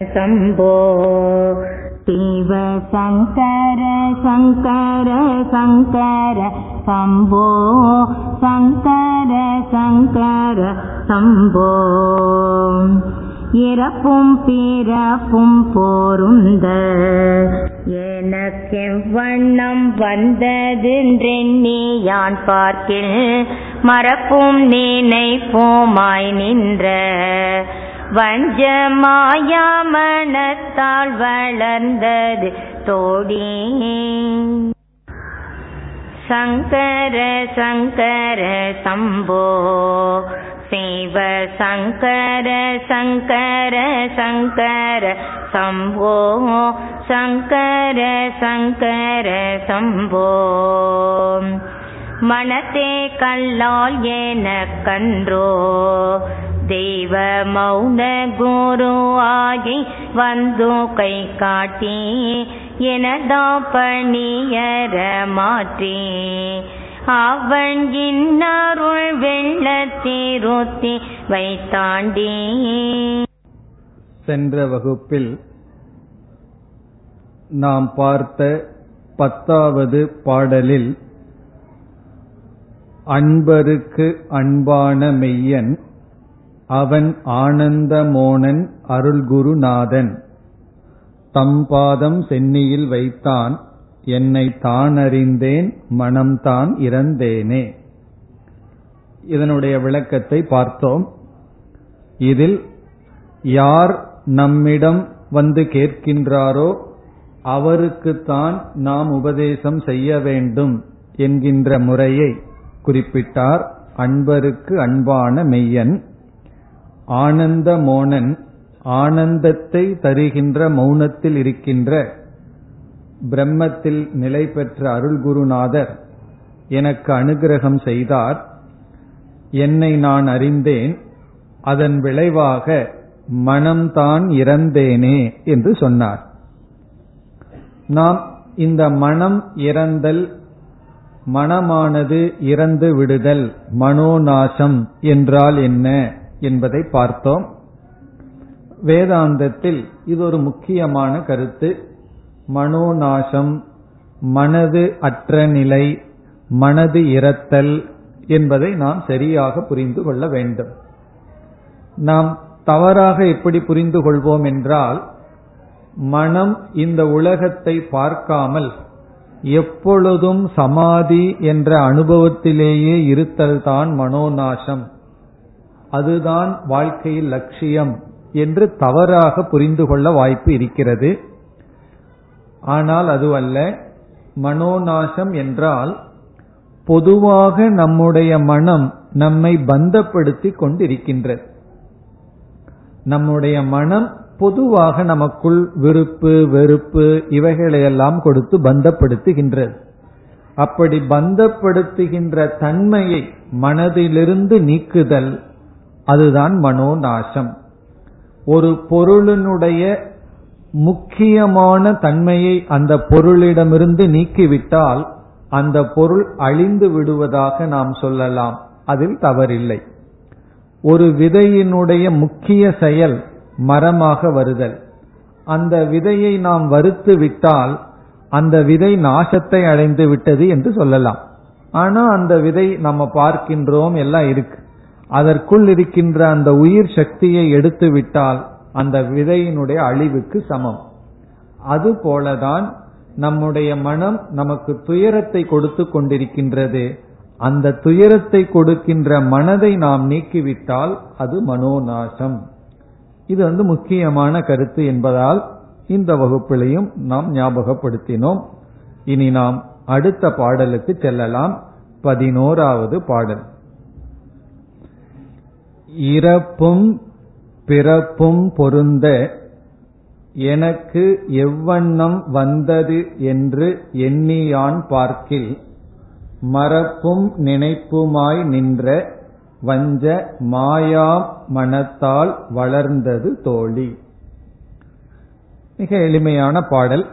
शम्भो शिव शङ्कर शङ्कर शङ्कर शम्भो शङ्कर शङ्कर शम्भो இறப்பும் பிறப்பும் போருந்த எனக்கெவ்வண்ணம் வந்ததென்றெண்ணி யான் பார்க்கில் மறப்பும் நினைப்போமாய் நின்ற வஞ்சமாயாமனத்தால் வளர்ந்தது தோடி. சங்கர சங்கர சம்போ சிவ சங்கர சங்கர சங்கர சம்போ சங்கர சங்கர சம்போ. மனத்தே கல்லால் என கன்றோ தெய்வ மௌன குரு ஆகி வந்து கை காட்டி எனதா பணியர மாற்றி. அவன் இன்னருள் வெள்ளத்திருத்தி வைத்தாண்டி. சென்ற வகுப்பில் நாம் பார்த்த பத்தாவது பாடலில் அன்பருக்கு அன்பான மெய்யன் அவன் ஆனந்தமோனன் அருள்குருநாதன். தம்பாதம் சென்னியில் வைத்தான் என்னை தான் அறிந்தேன் மனம்தான் இறந்தேனே. இதனுடைய விளக்கத்தை பார்த்தோம். இதில் யார் நம்மிடம் வந்து கேட்கின்றாரோ அவருக்குத்தான் நாம் உபதேசம் செய்ய வேண்டும் என்கின்ற முறையை குறிப்பிட்டார் அன்பருக்கு அன்பான மெய்யன். ஆனந்த மோனன் ஆனந்தத்தை தருகின்ற மௌனத்தில் இருக்கின்ற பிரம்மத்தில் நிலை பெற்ற அருள்குருநாதர் எனக்கு அனுகிரகம் செய்தார். என்னை நான் அறிந்தேன். அதன் விளைவாக மனம்தான் இறந்தேனே என்று சொன்னார். நாம் இந்த மனம் இறந்தல் மனமானது இறந்து விடுதல் மனோநாசம் என்றால் என்ன? என்பதை பார்த்தோம். வேதாந்தத்தில் இது ஒரு முக்கியமான கருத்து. மனோநாசம் மனது அற்ற நிலை மனது இறத்தல் என்பதை நாம் சரியாக புரிந்து கொள்ள வேண்டும். நாம் தவறாக எப்படி புரிந்து கொள்வோம் என்றால் மனம் இந்த உலகத்தை பார்க்காமல் எப்பொழுதும் சமாதி என்ற அனுபவத்திலேயே இருத்தல் தான் மனோநாசம். அதுதான் வாழ்க்கையில் லட்சியம் என்று தவறாக புரிந்து கொள்ள வாய்ப்பு இருக்கிறது. ஆனால் அதுவல்ல மனோநாசம் என்றால் பொதுவாக நம்முடைய மனம் நம்மை பந்தப்படுத்தி கொண்டிருக்கின்றது. நம்முடைய மனம் பொதுவாக நமக்குள் விருப்பு வெறுப்பு இவைகளையெல்லாம் கொடுத்து பந்தப்படுத்துகின்றது. அப்படி பந்தப்படுத்துகின்ற தன்மையை மனதிலிருந்து நீக்குதல் அதுதான் மனோநாசம். ஒரு பொருளினுடைய முக்கியமான தன்மையை அந்த பொருளிடமிருந்து நீக்கிவிட்டால் அந்த பொருள் அழிந்து விடுவதாக நாம் சொல்லலாம். அதில் தவறில்லை. ஒரு விதையினுடைய முக்கிய செயல் மரமாக வருதல். அந்த விதையை நாம் வறுத்து விட்டால் அந்த விதை நாசத்தை அடைந்து விட்டது என்று சொல்லலாம். ஆனா அந்த விதை நம்ம பார்க்கின்றோம் எல்லாம் இருக்கு. அதற்குள் இருக்கின்ற அந்த உயிர் சக்தியை எடுத்துவிட்டால் அந்த விதையினுடைய அழிவுக்கு சமம். அதுபோலதான் நம்முடைய மனம் நமக்கு துயரத்தை கொடுத்து கொண்டிருக்கின்றது. அந்த துயரத்தை கொடுக்கின்ற மனதை நாம் நீக்கிவிட்டால் அது மனோநாசம். இது வந்து முக்கியமான கருத்து என்பதால் இந்த வகுப்பிலையும் நாம் ஞாபகப்படுத்தினோம். இனி நாம் அடுத்த பாடலுக்கு செல்லலாம். பதினோராவது பாடல். இறப்பும் பிறப்பும் பொருந்த எனக்கு எவ்வண்ணம் வந்தது என்று எண்ணியான் பார்க்கில் மறப்பும் நினைப்புமாய் நின்ற வஞ்ச மாயா மனத்தால் வளர்ந்தது தோழி. மிக எளிமையான பாடல்.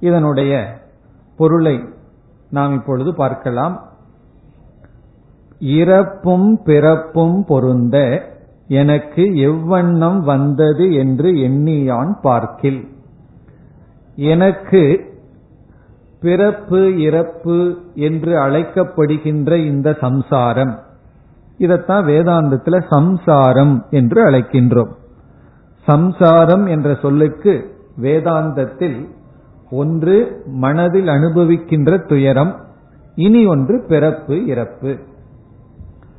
இதனுடைய பொருளை நாம் இப்பொழுது பார்க்கலாம். இறப்பும் பிறப்பும் பொருந்த எனக்கு எவ்வண்ணம் வந்தது என்று எண்ணியான் பார்க்கில். எனக்கு பிறப்பு இறப்பு என்று அழைக்கப்படுகின்ற இந்த சம்சாரம். இதத்தான் வேதாந்தத்தில் சம்சாரம் என்று அழைக்கின்றோம். சம்சாரம் என்ற சொல்லுக்கு வேதாந்தத்தில் ஒன்று மனதில் அனுபவிக்கின்ற துயரம் இனி ஒன்று பிறப்பு இறப்பு.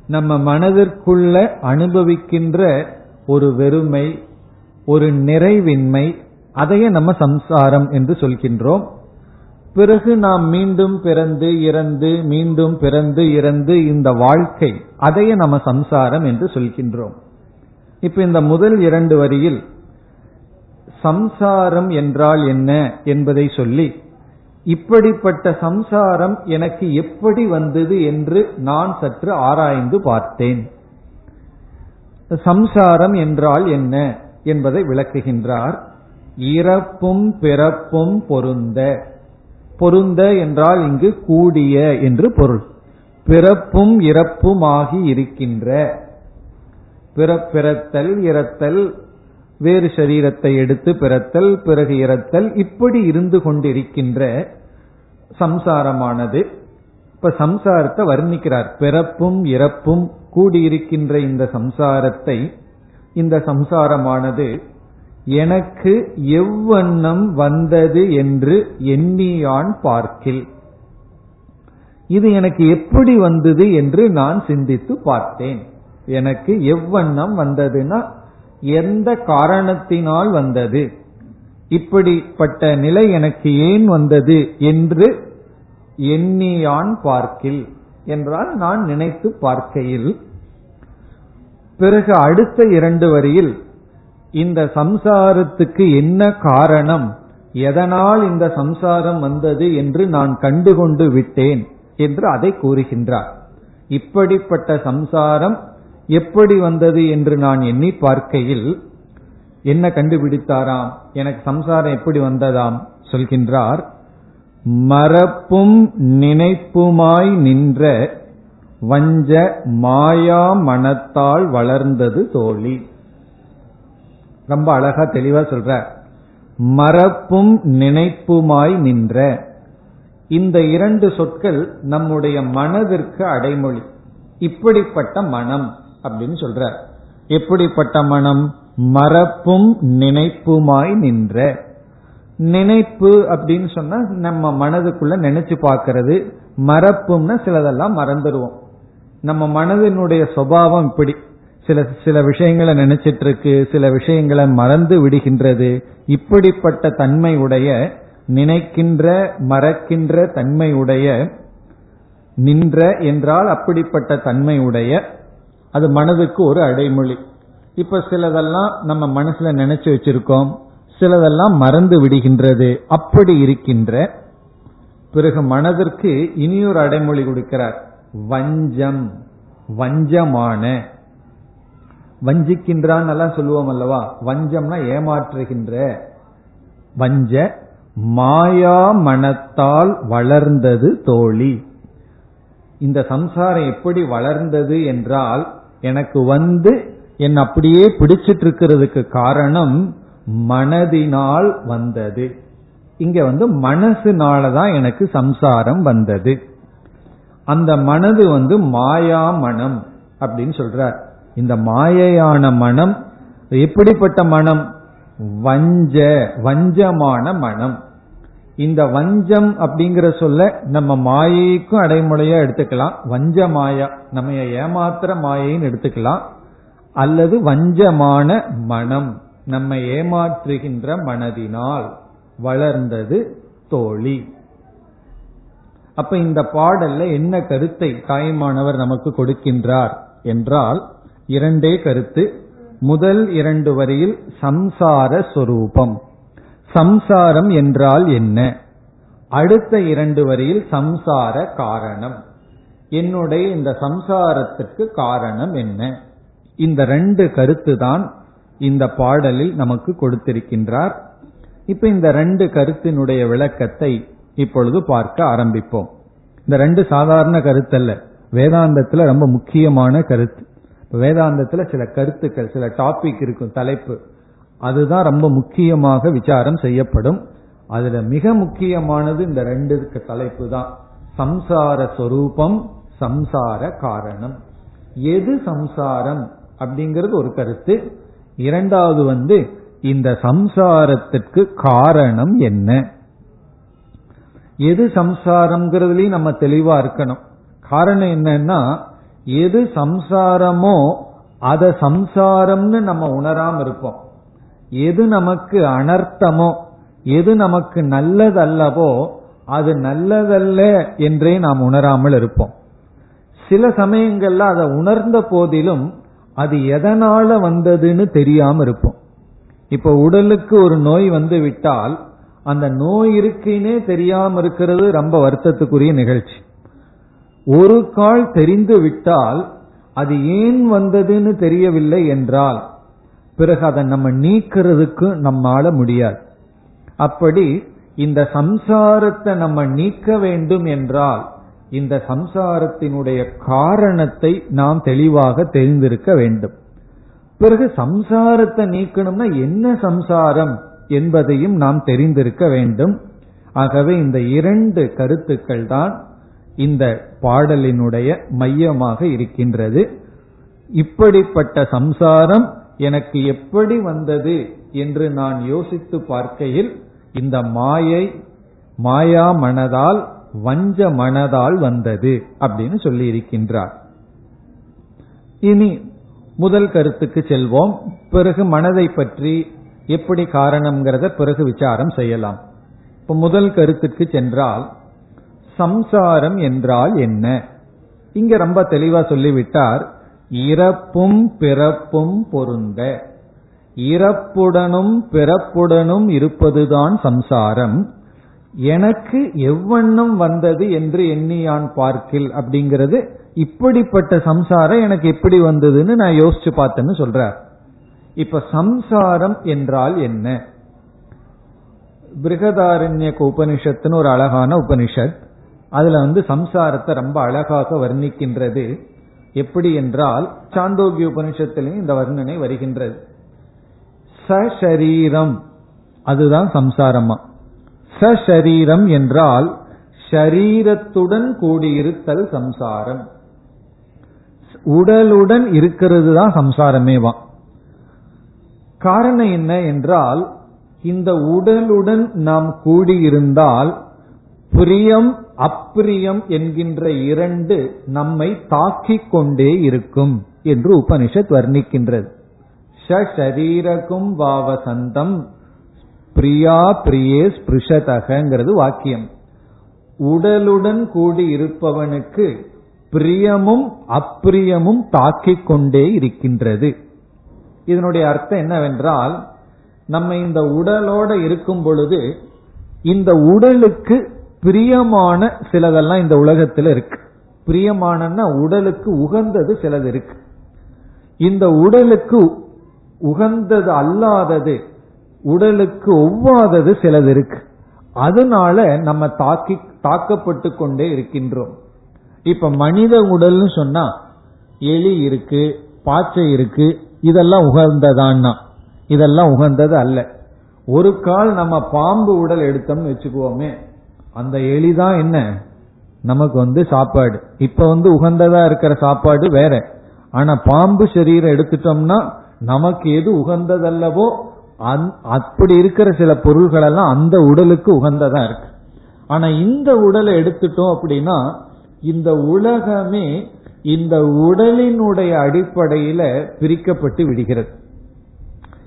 நம்ம மனதிற்குள்ள அனுபவிக்கின்ற ஒரு வெறுமை ஒரு நிறைவின்மை அதையே நம்ம சம்சாரம் என்று சொல்கின்றோம். பிறகு நாம் மீண்டும் பிறந்து இறந்து மீண்டும் பிறந்து இறந்து இந்த வாழ்க்கை அதையே நம்ம சம்சாரம் என்று சொல்கின்றோம். இப்ப இந்த முதல் இரண்டு வரியில் சம்சாரம் என்றால் என்ன என்பதை சொல்லி இப்படிப்பட்ட சம்சாரம் எனக்கு எப்படி வந்தது என்று நான் சற்று ஆராய்ந்து பார்த்தேன். சம்சாரம் என்றால் என்ன என்பதை விளக்குகின்றார். இறப்பும் பிறப்பும் பொருந்த. பொருந்த என்றால் இங்கு கூடிய என்று பொருள். பிறப்பும் இறப்புமாகி இருக்கின்ற. பிறப்பிறத்தல் இறத்தல் வேறு சரீரத்தை எடுத்து பிறத்தல் பிறகு இறத்தல் இப்படி இருந்து கொண்டிருக்கின்ற சம்சாரமானது. இப்ப சம்சாரத்தை வர்ணிக்கிறார். பிறப்பும் இறப்பும் கூடியிருக்கின்ற இந்த சம்சாரத்தை இந்த சம்சாரமானது எனக்கு எவ்வண்ணம் வந்தது என்று எண்ணியான் பார்க்கில். இது எனக்கு எப்படி வந்தது என்று நான் சிந்தித்து பார்த்தேன். எனக்கு எவ்வண்ணம் வந்ததுன்னா எந்த காரணத்தினால் வந்தது? இப்படிப்பட்ட நிலை எனக்கு ஏன் வந்தது என்று எண்ணியான் பார்க்கில் என்றால் நான் நினைத்து பார்க்கையில். பிறகு அடுத்த இரண்டு வரியில் இந்த சம்சாரத்துக்கு என்ன காரணம் எதனால் இந்த சம்சாரம் வந்தது என்று நான் கண்டுகொண்டு விட்டேன் என்று அதை கூறுகின்றார். இப்படிப்பட்ட சம்சாரம் எப்படி வந்தது என்று நான் எண்ணி பார்க்கையில் என்ன கண்டுபிடித்தாராம்? எனக்கு சம்சாரம் எப்படி வந்ததாம்? சொல்கின்றார் மரப்பும் நினைப்புமாய் நின்ற வஞ்ச மாயா மனத்தால் வளர்ந்தது தோழி. ரொம்ப அழகா தெளிவா சொல்ற மரப்பும் நினைப்புமாய் நின்ற. இந்த இரண்டு சொற்கள் நம்முடைய மனதிற்கு அடைமொழி. இப்படிப்பட்ட மனம் அப்படின்னு சொல்ற. எப்படிப்பட்ட மனம்? மறப்பும் நினைப்புமாய் நின்ற. நினைப்பு அப்படின்னு சொன்னா நம்ம மனதுக்குள்ள நினைச்சு பார்க்கறது. மறப்பும்னா சிலதெல்லாம் மறந்துடுவோம் நம்ம மனதினுடைய சுபாவம் இப்படி. சில சில விஷயங்களை நினைச்சிட்டு இருக்கு சில விஷயங்களை மறந்து விடுகின்றது. இப்படிப்பட்ட தன்மை உடைய நினைக்கின்ற மறக்கின்ற தன்மை உடைய நின்ற என்றால் அப்படிப்பட்ட தன்மை உடைய அது மனதுக்கு ஒரு அடைமொழி. இப்ப சிலதெல்லாம் நம்ம மனசுல நினைச்சு வச்சிருக்கோம். சிலதெல்லாம் மறந்து விடுகின்றது. அப்படி இருக்கின்ற பிறகு மனதிற்கு இனியொரு அடைமொழி கொடுக்கிறார். வஞ்சம். வஞ்சமான. வஞ்சிக்கின்றான் எல்லாம் சொல்லுவோம் அல்லவா? வஞ்சம்னா ஏமாற்றுகின்ற. வஞ்ச மாயா மனத்தால் வளர்ந்தது தோழி. இந்த சம்சாரம் எப்படி வளர்ந்தது என்றால் எனக்கு வந்து என் அப்படியே பிடிச்சிட்டு இருக்கிறதுக்கு காரணம் மனதினால் வந்தது. இங்க வந்து மனசுனாலதான் எனக்கு சம்சாரம் வந்தது. அந்த மனது வந்து மாயா மனம் அப்படின்னு சொல்றார். இந்த மாயையான மனம் எப்படிப்பட்ட மனம்? வஞ்ச வஞ்சமான மனம். இந்த வஞ்சம் அப்படிங்கிற சொல்ல நம்ம மாயைக்கும் அடைமுறையா எடுத்துக்கலாம். வஞ்ச மாயா நம்ம ஏமாத்திர மாயைன்னு எடுத்துக்கலாம். அல்லது வஞ்சமான மனம் நம்மை ஏமாற்றுகின்ற மனதினால் வளர்ந்தது தோழி. அப்ப இந்த பாடல்ல என்ன கருத்தை தாய்மானவர் நமக்கு கொடுக்கின்றார் என்றால் இரண்டே கருத்து. முதல் இரண்டு வரியில் சம்சார சொரூபம். சம்சாரம் என்றால் என்ன? அடுத்த இரண்டு வரியில் சம்சார காரணம். என்னுடைய இந்த சம்சாரத்திற்கு காரணம் என்ன? இந்த ரெண்டு கருத்து தான் இந்த பாடலில் நமக்கு கொடுத்திருக்கின்றார். இப்ப இந்த ரெண்டு கருத்தினுடைய விளக்கத்தை இப்பொழுது பார்க்க ஆரம்பிப்போம். இந்த ரெண்டு சாதாரண கருத்தல்ல. வேதாந்தத்துல ரொம்ப முக்கியமான கருத்து. வேதாந்தத்துல சில கருத்துக்கள் சில டாபிக் இருக்கும் தலைப்பு. அதுதான் ரொம்ப முக்கியமாக விசாரம் செய்யப்படும். அதுல மிக முக்கியமானது இந்த ரெண்டு தலைப்பு தான் சம்சார சொரூபம் சம்சார காரணம். எது சம்சாரம்? அப்படிங்கிறது ஒரு கருத்து. இரண்டாவது வந்து இந்த சம்சாரத்திற்கு காரணம் என்ன? எது சம்சாரம்ங்கிறதுலயும் நம்ம தெளிவா இருக்கணும். காரணம் என்னன்னா எது சம்சாரமோ அத சம்சாரம்னு நம்ம உணராம இருப்போம். எது நமக்கு அனர்த்தமோ எது நமக்கு நல்லதல்லவோ அது நல்லதல்ல என்றே நாம் உணராமல் இருப்போம். சில சமயங்கள்ல அதை உணர்ந்த போதிலும் அது எதனால வந்ததுன்னு தெரியாம இருப்போம். இப்ப உடலுக்கு ஒரு நோய் வந்து விட்டால் அந்த நோய் இருக்குன்னே தெரியாம இருக்கிறது ரொம்ப வருத்தத்துக்குரிய நிகழ்ச்சி. ஒரு கால் தெரிந்து விட்டால் அது ஏன் வந்ததுன்னு தெரியவில்லை என்றால் பிறகு அதை நம்ம நீக்கிறதுக்கு நம்மால முடியாது. அப்படி இந்த சம்சாரத்தை நம்ம நீக்க வேண்டும் என்றால் இந்த சம்சாரத்தினுடைய காரணத்தை நாம் தெளிவாக தெரிந்திருக்க வேண்டும். பிறகு சம்சாரத்தை நீக்கணும்னா என்ன சம்சாரம் என்பதையும் நாம் தெரிந்திருக்க வேண்டும். ஆகவே இந்த இரண்டு கருத்துக்கள் தான் இந்த பாடலினுடைய மையமாக இருக்கின்றது. இப்படிப்பட்ட சம்சாரம் எனக்கு எப்படி வந்தது என்று நான் யோசித்து பார்க்கையில் இந்த மாயை மாயா மனதால் வஞ்ச மனதால் வந்தது அப்படின்னு சொல்லி இருக்கின்றார் இனி முதல் கருத்துக்கு செல்வோம். பிறகு மனதை பற்றி எப்படி காரணம்ங்கிறத பிறகு விசாரம் செய்யலாம். இப்ப முதல் கருத்துக்கு சென்றால் சம்சாரம் என்றால் என்ன? இங்க ரொம்ப தெளிவா சொல்லிவிட்டார் இறப்பும் பிறப்பும் பொருந்த. இறப்புடனும் பிறப்புடனும் இருப்பதுதான் சம்சாரம். எனக்கு எவ்வண்ணம் வந்தது என்று எண்ணியான் பார்க்கில் அப்படிங்கிறது இப்படிப்பட்ட சம்சாரம் எனக்கு எப்படி வந்ததுன்னு நான் யோசிச்சு பார்த்தேன்னு சொல்றார். இப்ப சம்சாரம் என்றால் என்ன? பிருகதாரண்ய உபனிஷத்துன்னு ஒரு அழகான உபனிஷத் அதுல வந்து சம்சாரத்தை ரொம்ப அழகாக வர்ணிக்கின்றது. எப்படி என்றால் சாந்தோக்கிய உபனிஷத்திலையும் இந்த வர்ணனை வருகின்றது. சரீரம் அதுதான் சம்சாரமா? சரீரம் என்றால் ஷரீரத்துடன் கூடியிருத்தல் சம்சாரம். உடலுடன் இருக்கிறது தான் சம்சாரமேவா காரணம் என்ன என்றால் இந்த உடலுடன் நாம் கூடியிருந்தால் பிரியம் அப்பிரியம் என்கின்ற இரண்டு நம்மை தாக்கிக் கொண்டே இருக்கும் என்று உபனிஷத் வர்ணிக்கின்றது. ஷரீரகும் வாவசந்தம் பிரியா பிரியே ஸ்பிருஷதகங்கிறது வாக்கியம். உடலுடன் கூடி இருப்பவனுக்கு பிரியமும் அப்பிரியமும் தாக்கிக் கொண்டே இருக்கின்றது. இதனுடைய அர்த்தம் என்னவென்றால் நம்ம இந்த உடலோட இருக்கும் பொழுது இந்த உடலுக்கு பிரியமான சிலதெல்லாம் இந்த உலகத்தில் இருக்கு. பிரியமானன்னா உடலுக்கு உகந்தது சிலது இருக்கு. இந்த உடலுக்கு உகந்தது அல்லாதது உடலுக்கு ஒவ்வாதது சிலது இருக்கு. அதனால நம்ம தாக்கி தாக்கப்பட்டு கொண்டே இருக்கின்றோம். இப்ப மனித உடல்னு சொன்னா எலி இருக்கு பாச்சை இருக்கு இதெல்லாம் உகந்ததான்னா. இதெல்லாம் உகந்தது அல்ல. ஒரு கால் நம்ம பாம்பு உடல் எடுத்தோம்னு வச்சுக்குவோமே அந்த எலிதான் என்ன? நமக்கு வந்து சாப்பாடு. இப்ப வந்து உகந்ததா இருக்கிற சாப்பாடு வேற. ஆனா பாம்பு சரீரம் எடுத்துட்டோம்னா நமக்கு எது உகந்ததல்லவோ அப்படி இருக்கிற சில பொருள்கள் எல்லாம் அந்த உடலுக்கு உகந்ததா இருக்கு. ஆனா இந்த உடலை எடுத்துட்டோம் அப்படின்னா இந்த உலகமே இந்த உடலினுடைய அடிப்படையில பிரிக்கப்பட்டு விடுகிறது.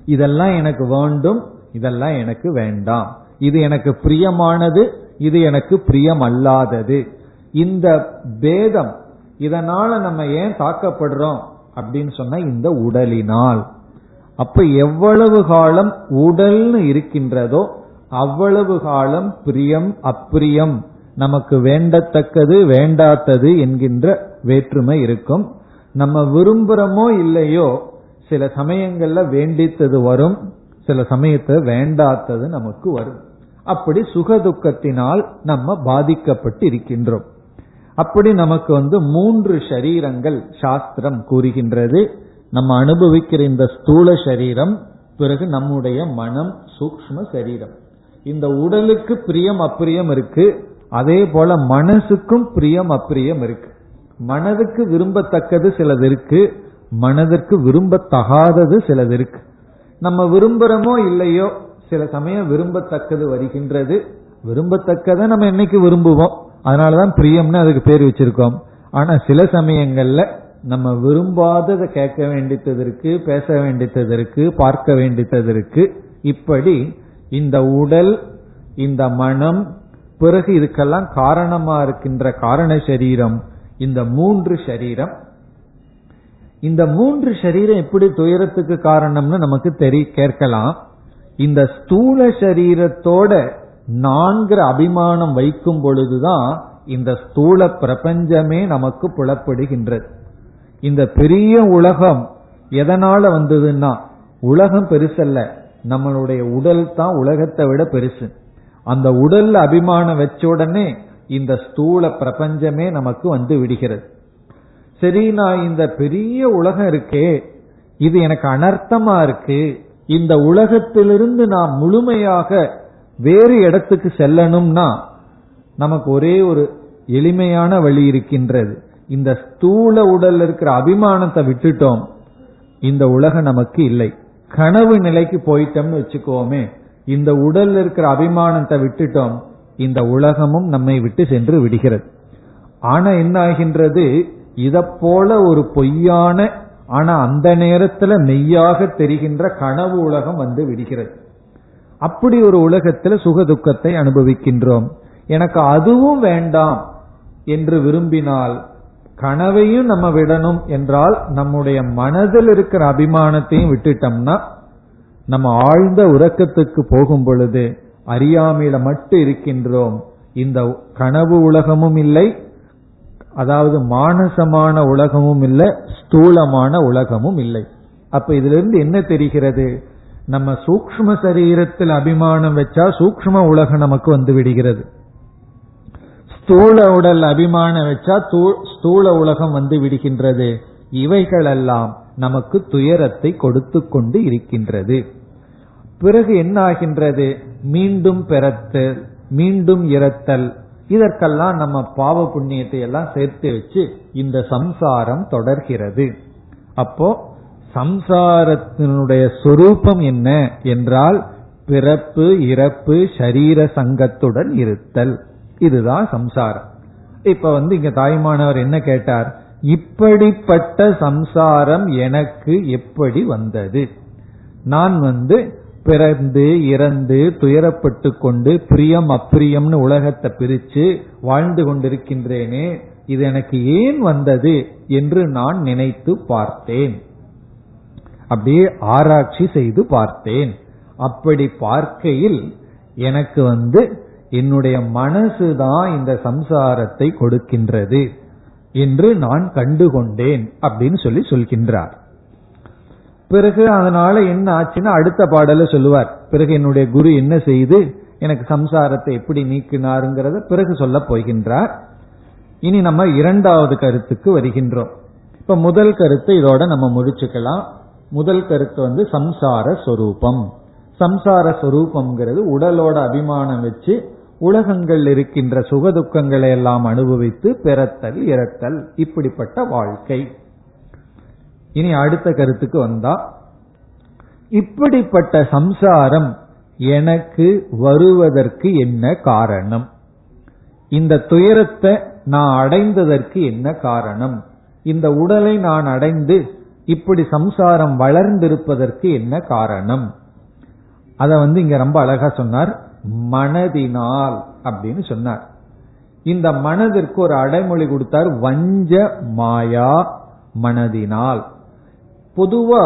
இதெல்லாம் எனக்கு வேண்டும் இதெல்லாம் எனக்கு வேண்டாம். இது எனக்கு பிரியமானது இது எனக்கு பிரியம் அல்லாதது இந்த பேதம் இதனால நம்ம ஏன் தாக்கப்படுறோம் அப்படின்னு சொன்னா இந்த உடலினால். அப்ப எவ்வளவு காலம் உடல்னு இருக்கின்றதோ அவ்வளவு காலம் பிரியம் அப்பிரியம் நமக்கு வேண்டத்தக்கது வேண்டாத்தது என்கின்ற வேற்றுமை இருக்கும். நம்ம விரும்புறமோ இல்லையோ சில சமயங்கள்ல வேண்டித்தது வரும் சில சமயத்துல வேண்டாத்தது நமக்கு வரும். அப்படி சுக துக்கத்தினால் நம்ம பாதிக்கப்பட்டு இருக்கின்றோம் அப்படி நமக்கு வந்து மூன்று ஷரீரங்கள் சாஸ்திரம் கூறுகின்றது. நம்ம அனுபவிக்கிற இந்த ஸ்தூல சரீரம் பிறகு நம்முடைய மனம் சூக்ம சரீரம். இந்த உடலுக்கு பிரியம் அப்பிரியம் இருக்கு. அதே போல மனசுக்கும் பிரியம் அப்பிரியம் இருக்கு. மனதுக்கு விரும்பத்தக்கது சிலது இருக்கு. மனதிற்கு விரும்பத்தகாதது சிலது இருக்கு. நம்ம விரும்புறமோ இல்லையோ சில சமயம் விரும்பத்தக்கது வருகின்றது. விரும்பத்தக்கதை நம்ம என்னைக்கு விரும்புவோம்? அதனாலதான் பிரியம்னு அதுக்கு பேர் வச்சிருக்கோம். ஆனா சில சமயங்கள்ல நம்ம விரும்பாததை கேட்க வேண்டியது இருக்கு பேச வேண்டியது இருக்கு பார்க்க வேண்டியது இருக்கு இப்படி இந்த உடல் இந்த மனம் பிறகு இதுக்கெல்லாம் காரணமா இருக்கின்ற காரண சரீரம் இந்த மூன்று சரீரம். இந்த மூன்று சரீரம் எப்படி துயரத்துக்கு காரணம்னு நமக்கு தெரிய கேட்கலாம். இந்த ஸ்தூல சரீரத்தோட நான்கிற அபிமானம் வைக்கும் பொழுதுதான் இந்த ஸ்தூல பிரபஞ்சமே நமக்கு புலப்படுகின்றது. இந்த பெரிய உலகம் எதனால வந்ததுன்னா உலகம் பெருசல்ல. நம்மளுடைய உடல் தான் உலகத்தை விட பெருசு. அந்த உடல்ல அபிமானம் வச்ச உடனே இந்த ஸ்தூல பிரபஞ்சமே நமக்கு வந்து விடுகிறது. சரி நான் இந்த பெரிய உலகம் இருக்கே இது எனக்கு அனர்த்தமா இருக்கு இந்த உலகத்திலிருந்து நான் முழுமையாக வேறு இடத்துக்கு செல்லணும்னா நமக்கு ஒரே ஒரு எளிமையான வழி இருக்கின்றது. இந்த ஸ்தூல உடல்ல இருக்கிற அபிமானத்தை விட்டுட்டோம். இந்த உலகம் நமக்கு இல்லை. கனவு நிலைக்கு போயிட்டோம்னு வச்சுக்கோமே. இந்த உடல்ல இருக்கிற அபிமானத்தை விட்டுட்டோம். இந்த உலகமும் நம்மை விட்டு சென்று விடுகிறது. ஆனா என்ன ஆகின்றது? இத போல ஒரு பொய்யான ஆனா அந்த நேரத்துல மெய்யாக தெரிகின்ற கனவு உலகம் வந்து விடுகிறது. அப்படி ஒரு உலகத்துல சுக துக்கத்தை அனுபவிக்கின்றோம். எனக்கு அதுவும் வேண்டாம் என்று விரும்பினால் கனவையும் நம்ம விடணும் என்றால் நம்முடைய மனதில் இருக்கிற அபிமானத்தையும் விட்டுட்டோம்னா நம்ம ஆழ்ந்த உறக்கத்துக்கு போகும் பொழுது அறியாமையில மட்டும் இருக்கின்றோம். இந்த கனவு உலகமும் இல்லை அதாவது மானசமான உலகமும் இல்லை ஸ்தூலமான உலகமும் இல்லை. அப்ப இதுல இருந்து என்ன தெரிகிறது? நம்ம சூக்ம சரீரத்தில் அபிமானம் வச்சா சூக்ம உலகம் நமக்கு வந்து விடுகிறது. ஸ்தூல உடல் அபிமானம் வச்சா ஸ்தூல உலகம் வந்து விடுகின்றது. இவைகளெல்லாம் நமக்கு துயரத்தை கொடுத்து கொண்டு இருக்கின்றது. பிறகு என்ன ஆகின்றது மீண்டும் பிறத்தல் மீண்டும் இறத்தல். இதற்கெல்லாம் நம்ம பாவ புண்ணியத்தை எல்லாம் சேர்த்து வச்சு இந்த சம்சாரம் தொடர்கிறது. அப்போ சம்சாரத்தினுடைய சொரூபம் என்ன? என்றால் பிறப்பு இறப்பு சரீர சங்கத்துடன் இருத்தல். இதுதான் சம்சாரம். இப்ப வந்து இங்க தாய்மானவர் என்ன கேட்டார்? இப்படிப்பட்ட சம்சாரம் எனக்கு எப்படி வந்தது? நான் வந்து பிறந்து இறந்து துயரப்பட்டு கொண்டு பிரியம் அப்பிரியம்னு உலகத்தை பிரிச்சு வாழ்ந்து கொண்டிருக்கின்றேனே இது எனக்கு ஏன் வந்தது என்று நான் நினைத்து பார்த்தேன். அப்படியே ஆராய்ச்சி செய்து பார்த்தேன். அப்படி பார்க்கையில் எனக்கு வந்து என்னுடைய மனசுதான் இந்த சம்சாரத்தை கொடுக்கின்றது என்று நான் கண்டுகொண்டேன் அப்படின்னு சொல்லி சொல்கின்றார். பிறகு அதனால என்ன ஆச்சுன்னா அடுத்த பாடல சொல்லுவார். பிறகு என்னுடைய குரு என்ன செய்து எனக்கு சம்சாரத்தை எப்படி நீக்கினாருங்கிறத பிறகு சொல்ல போகின்றார். இனி நம்ம இரண்டாவது கருத்துக்கு வருகின்றோம். இப்ப முதல் கருத்தை இதோட நம்ம முடிச்சுக்கலாம். முதல் கருத்து வந்து சம்சார சொரூபம். சம்சார சொரூபம்ங்கிறது உடலோட அபிமானம் வச்சு உலகங்கள் இருக்கின்ற சுகதுக்கங்களை எல்லாம் அனுபவித்து பிறத்தல் இறத்தல் இப்படிப்பட்ட வாழ்க்கை. இனி அடுத்த கருத்துக்கு வந்தா இப்படிப்பட்ட சம்சாரம் எனக்கு வருவதற்கு என்ன காரணம்? இந்த துயரத்தை நான் அடைந்ததற்கு என்ன காரணம்? இந்த உடலை நான் அடைந்து இப்படி சம்சாரம் வளர்ந்திருப்பதற்கு என்ன காரணம்? அத வந்து இங்க ரொம்ப அழகா சொன்னார். மனதினால் அப்படின்னு சொன்னார். இந்த மனதிற்கு ஒரு அடைமொழி கொடுத்தார் வஞ்ச மாயா மனதினால். பொதுவா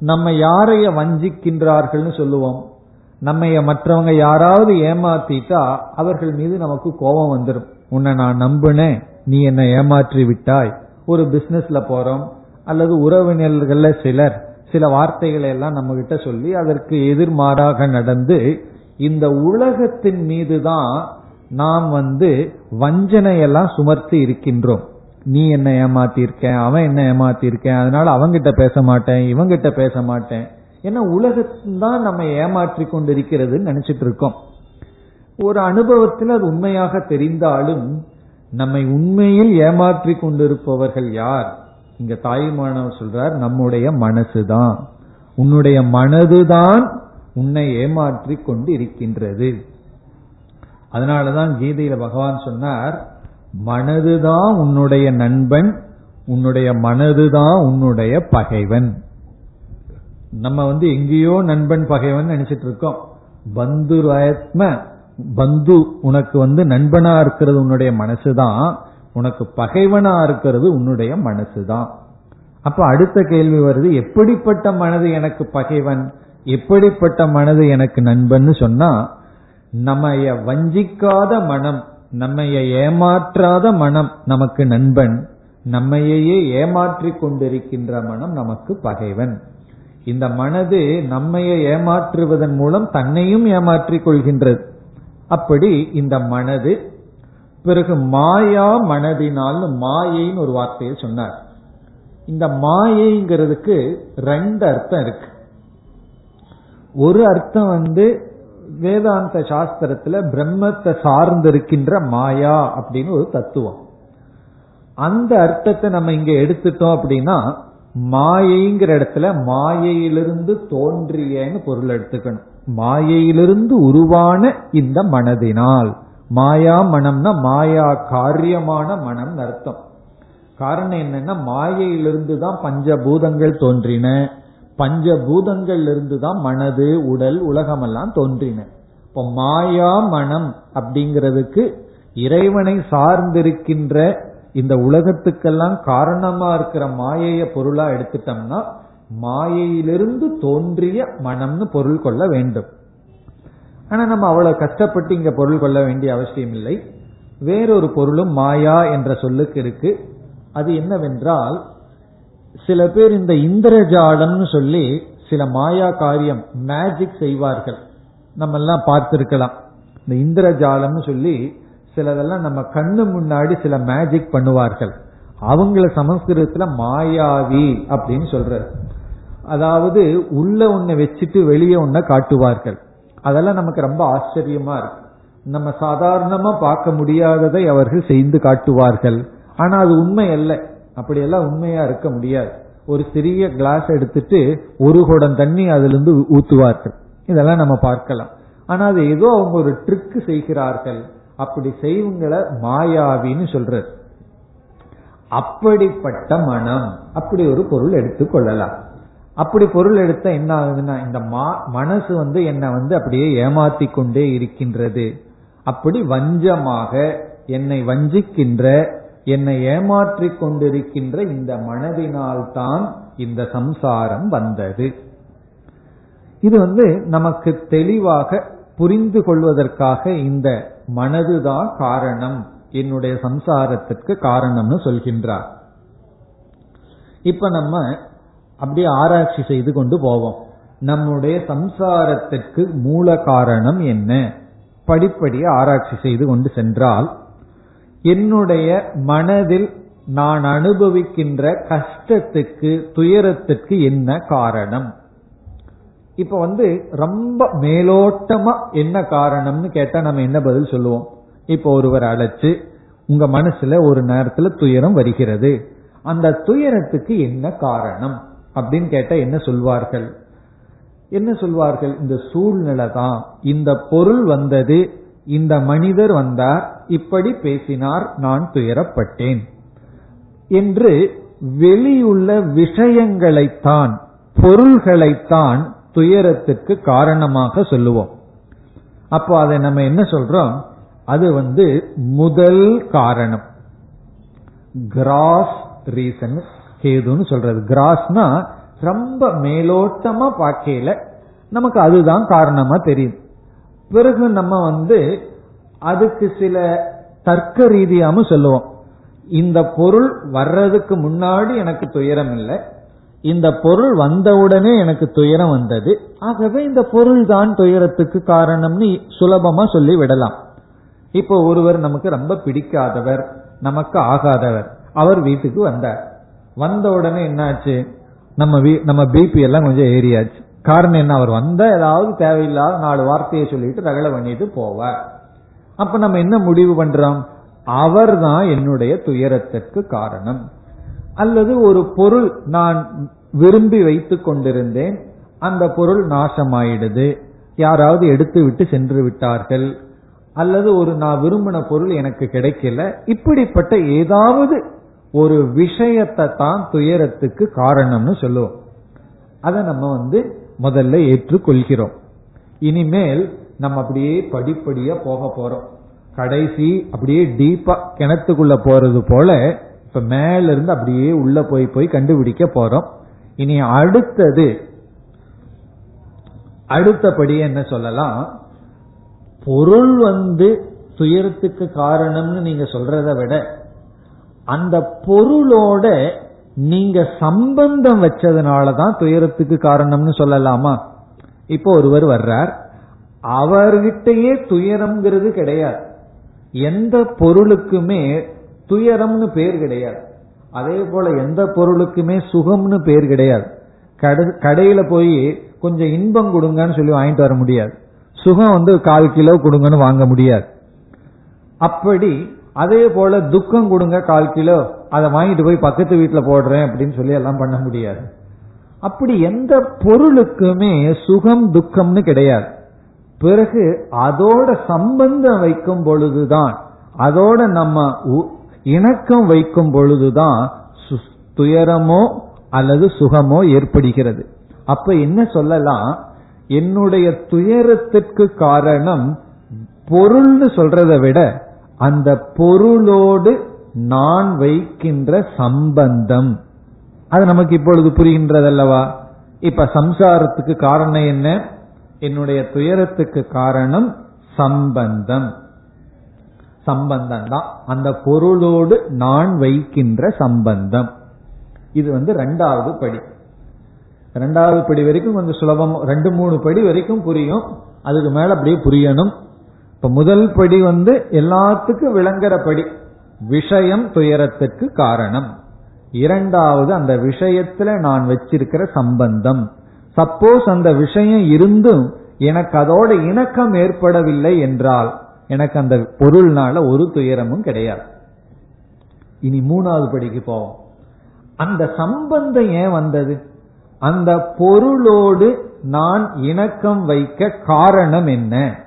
நம்ம யாரைய வஞ்சிக்கின்றார்கள்னு சொல்லுவோம். நம்ம மற்றவங்க யாராவது ஏமாத்திட்டா அவர்கள் மீது நமக்கு கோபம் வந்துடும் உன்னை நான் நம்பினேன் நீ என்னை ஏமாற்றி விட்டாய். ஒரு பிசினஸ்ல போறோம் அல்லது உறவினர்கள்ல சிலர் சில வார்த்தைகளை எல்லாம் நம்ம கிட்ட சொல்லி அதற்கு எதிர்மாறாக நடந்து இந்த உலகத்தின் மீதுதான் நாம் வந்து வஞ்சனையெல்லாம் சுமர்த்தி இருக்கின்றோம். நீ என்ன ஏமாத்திருக்கேன் அவன் என்ன ஏமாத்திருக்கேன் அதனால அவங்கிட்ட பேச மாட்டேன் இவங்கிட்ட பேச மாட்டேன். ஏன்னா உலகத்தான் நம்ம ஏமாற்றி கொண்டிருக்கிறதுன்னு நினைச்சிட்டு இருக்கோம். ஒரு அனுபவத்தில் அது உண்மையாக தெரிந்தாலும் நம்மை உண்மையில் ஏமாற்றி கொண்டிருப்பவர்கள் யார்? இங்க தாய்மானவர் சொல்றார் நம்முடைய மனசுதான். உன்னுடைய மனதுதான் உன்னை ஏமாற்றி கொண்டு இருக்கின்றது அதனாலதான் கீதையில பகவான் சொன்னார் மனதுதான் உன்னுடைய நண்பன் உன்னுடைய மனதுதான் உன்னுடைய பகைவன். நம்ம வந்து எங்கேயோ நண்பன் பகைவன் நினைச்சிட்டு இருக்கோம். பந்து பந்து உனக்கு வந்து நண்பனா இருக்கிறது உன்னுடைய மனசுதான் உனக்கு பகைவனா இருக்கிறது உன்னுடைய மனசுதான். அப்ப அடுத்த கேள்வி வருது எப்படிப்பட்ட மனது எனக்கு பகைவன்? எப்படிப்பட்ட மனது எனக்கு நண்பன் சொன்னா நம்மைய வஞ்சிக்காத மனம் நம்மைய ஏமாற்றாத மனம் நமக்கு நண்பன் நம்மையே ஏமாற்றி கொண்டிருக்கின்ற மனம் நமக்கு பகைவன். இந்த மனது நம்மைய ஏமாற்றுவதன் மூலம் தன்னையும் ஏமாற்றிக் கொள்கின்றது. அப்படி இந்த மனது பிறகு மாயா மனதினால் மாயைன்னு ஒரு வார்த்தையை சொன்னார். இந்த மாயைங்கிறதுக்கு ரெண்டு அர்த்தம் இருக்கு. ஒரு அர்த்தம் வந்து வேதாந்த சாஸ்திரத்துல பிரம்மத்தை சார்ந்திருக்கின்ற மாயா அப்படின்னு ஒரு தத்துவம். அந்த அர்த்தத்தை நம்ம இங்க எடுத்துட்டோம் அப்படின்னா மாயைங்கிற இடத்துல மாயையிலிருந்து தோன்றியன்னு பொருள் எடுத்துக்கணும். மாயையிலிருந்து உருவான இந்த மனதினால். மாயா மனம்னா மாயா காரியமான மனம் அர்த்தம். காரணம் என்னன்னா மாயையிலிருந்து தான் பஞ்சபூதங்கள் தோன்றின. பஞ்சபூதங்கள்ல இருந்து தான் மனது உடல் உலகமெல்லாம் தோன்றின. இப்போ மாயா மனம் அப்படிங்கிறதுக்கு இறைவனை சார்ந்திருக்கின்ற இந்த உலகத்துக்கெல்லாம் காரணமா இருக்கிற மாயைய பொருளா எடுத்துட்டோம்னா மாயையிலிருந்து தோன்றிய மனம்னு பொருள் கொள்ள வேண்டும். ஆனா நம்ம அவ்வளவு கஷ்டப்பட்டு இங்க பொருள் கொள்ள வேண்டிய அவசியம் இல்லை. வேறொரு பொருளும் மாயா என்ற சொல்லுக்கு இருக்கு. அது என்னவென்றால் சில பேர் இந்த இந்திரஜாலம்னு சொல்லி சில மாயா காரியம் மேஜிக் செய்வார்கள். நம்ம எல்லாம் பார்த்திருக்கலாம். இந்த இந்திரஜாலம்னு சொல்லி சிலதெல்லாம் நம்ம கண்ணு முன்னாடி சில மேஜிக் பண்ணுவார்கள். அவங்கள சமஸ்கிருதத்துல மாயாவி அப்படின்னு சொல்ற அதாவது உள்ள ஒன்ன வச்சுட்டு வெளியே ஒன்ன காட்டுவார்கள். அதெல்லாம் நமக்கு ரொம்ப ஆச்சரியமா இருக்கு. நம்ம சாதாரணமா பார்க்க முடியாததை அவர்கள் செய்து காட்டுவார்கள். ஆனா அது உண்மை அல்ல. அப்படியெல்லாம் உண்மையா இருக்க முடியாது. ஒரு சிறிய கிளாஸ் எடுத்துட்டு ஒரு குடம் தண்ணி அதுல இருந்து ஊத்துவார்கள். இதெல்லாம் நம்ம பார்க்கலாம். ஆனா அது ஏதோ அவங்க ஒரு ட்ரிக் செய்கிறார்கள். அப்படி செய்வங்களை மாயாவின்னு சொல்றது அப்படிப்பட்ட மனம். அப்படி ஒரு பொருள் எடுத்துக் கொள்ளலாம். அப்படி பொருள் எடுத்த என்ன ஆகுதுன்னா இந்த மனசு வந்து என்னை வந்து அப்படியே ஏமாத்தி கொண்டே இருக்கின்றது. அப்படி வஞ்சமாக என்னை வஞ்சிக்கின்ற என்னை ஏமாற்றிக் கொண்டிருக்கின்ற இந்த மனதினால் தான் இந்த சம்சாரம் வந்தது. இது வந்து நமக்கு தெளிவாக புரிந்து கொள்வதற்காக இந்த மனதுதான் காரணம் என்னுடைய சம்சாரத்திற்கு காரணம்னு சொல்கின்றார். இப்ப நம்ம அப்படியே ஆராய்ச்சி செய்து கொண்டு போவோம். நம்முடைய சம்சாரத்திற்கு மூல காரணம் என்ன? படிப்படியே ஆராய்ச்சி செய்து கொண்டு சென்றால் என்னுடைய மனதில் நான் அனுபவிக்கின்ற கஷ்டத்துக்கு துயரத்துக்கு என்ன காரணம்? இப்ப வந்து ரொம்ப மேலோட்டமா என்ன காரணம்னு கேட்டா நம்ம என்ன பதில் சொல்லுவோம்? இப்ப ஒருவர் அழைச்சு உங்க மனசுல ஒரு நேரத்துல துயரம் வருகிறது. அந்த துயரத்துக்கு என்ன காரணம்? அப்படின்னு கேட்டா என்ன சொல்வார்கள்? என்ன சொல்வார்கள்? இந்த சூழ்நிலை தான் இந்த பொருள் வந்தது இந்த மனிதர் வந்தார் இப்படி பேசினார் நான் துயரப்பட்டேன். என்று வெளியுள்ள விஷயங்களைத்தான் பொருள்களைத்தான் துயரத்துக்கு காரணமாக சொல்லுவோம். அப்போ அதை நம்ம என்ன சொல்றோம்? அது வந்து முதல் காரணம். கிராஸ் ரீசன் கேதுன்னு சொல்றது. கிராஸ்னா ரொம்ப மேலோட்டமா பார்க்கையில நமக்கு அதுதான் காரணமா தெரியும். பிறகு நம்ம வந்து அதுக்கு சில தர்க்க ரீதியாகவும் சொல்லுவோம். இந்த பொருள் வர்றதுக்கு முன்னாடி எனக்கு துயரம் இல்லை. இந்த பொருள் வந்தவுடனே எனக்கு துயரம் வந்தது. ஆகவே இந்த பொருள் தான் துயரத்துக்கு காரணம்னு சுலபமா சொல்லி விடலாம். இப்போ ஒருவர் நமக்கு ரொம்ப பிடிக்காதவர் நமக்கு ஆகாதவர். அவர் வீட்டுக்கு வந்தார். வந்த உடனே என்னாச்சு? நம்ம வீ- நம்ம பிபி எல்லாம் கொஞ்சம் ஏறியாச்சு. காரணம் என்ன? அவர் வந்த ஏதாவது தேவையில்லாத நாலு வார்த்தையை சொல்லிட்டு ரகலை பண்ணிட்டு போவார். அப்ப நம்ம என்ன முடிவு பண்றோம்? அவர்தான் என்னுடைய துயரத்திற்கு காரணம். அல்லது ஒரு பொருள் நான் விரும்பி வைத்துக் கொண்டிருந்தேன் அந்த பொருள் நாசமாயிடுது. யாராவது எடுத்து விட்டு சென்று விட்டார்கள். அல்லது ஒரு நான் விரும்பின பொருள் எனக்கு கிடைக்கல. இப்படிப்பட்ட ஏதாவது ஒரு விஷயத்தை தான் துயரத்துக்கு காரணம்னு சொல்லுவோம். அதை நம்ம வந்து முதல்ல ஏற்றுக்கொள்கிறோம். இனிமேல் நம்ம அப்படியே படிப்படியா போக போறோம். கடைசி அப்படியே டீப்பா கிணத்துக்குள்ள போறது போல இப்ப மேல இருந்து அப்படியே உள்ள போய் போய் கண்டுபிடிக்க போறோம். இனி அடுத்தது அடுத்தபடி என்ன சொல்லலாம்? பொருள் வந்து துயரத்துக்கு காரணம்னு நீங்க சொல்றதை விட அந்த பொருளோட நீங்க சம்பந்தம் வச்சதுனாலதான் துயரத்துக்கு காரணம்னு சொல்லலாமா? இப்போ ஒருவர் வர்றார். அவர்கிட்டயே துயரம்ங்கிறது கிடையாது. எந்த பொருளுக்குமே துயரம்னு பேர் கிடையாது. அதே போல எந்த பொருளுக்குமே சுகம்னு பேர் கிடையாது. கடை- கடையில போய் கொஞ்சம் இன்பம் கொடுங்கன்னு சொல்லி வாங்கிட்டு வர முடியாது. சுகம் வந்து கால் கிலோ கொடுங்கன்னு வாங்க முடியாது. அப்படி அதே போல துக்கம் கொடுங்க கால் கிலோ. அதை வாங்கிட்டு போய் பக்கத்து வீட்டுல போடுறேன் அப்படின்னு சொல்லி எல்லாம் பண்ண முடியாது. அப்படி எந்த பொருளுக்குமே சுகம் துக்கம்னு கிடையாது. பிறகு அதோட சம்பந்தம் வைக்கும் பொழுதுதான் அதோட நம்ம உ- இணக்கம் வைக்கும் பொழுதுதான் சு- துயரமோ அல்லது சுகமோ ஏற்படுகிறது. அப்ப என்ன சொல்லலாம்? என்னுடைய துயரத்திற்கு காரணம் பொருள்னு சொல்றதை விட அந்த பொருளோடு நான் வைக்கின்ற சம்பந்தம். அது நமக்கு இப்பொழுது புரிகின்றதல்லவா? இப்ப சம்சாரத்துக்கு காரணம் என்ன? என்னுடைய துயரத்துக்கு காரணம் சம்பந்தம். சம்பந்தம் தான் அந்த பொருளோடு நான் வைக்கின்ற சம்பந்தம். இது வந்து ரெண்டாவது படி. ரெண்டாவது படி வரைக்கும் கொஞ்சம் சுலபம். ரெண்டு மூணு படி வரைக்கும் புரியும். அதுக்கு மேல அப்படியே புரியணும். இப்ப முதல் படி வந்து எல்லாத்துக்கும் விளங்குற படி. விஷயம் துயரத்துக்கு காரணம். இரண்டாவது அந்த விஷயத்துல நான் வச்சிருக்கிற சம்பந்தம். சப்போஸ் அந்த விஷயம் இருந்தும் எனக்கு அதோட இணக்கம் ஏற்படவில்லை என்றால் எனக்கு அந்த பொருள்னால ஒரு துயரமும் கிடையாது. இனி மூணாவது படிக்கு போவோம். அந்த சம்பந்தம் ஏன் வந்தது? அந்த பொருளோடு நான் இணக்கம் வைக்க காரணம் என்ன?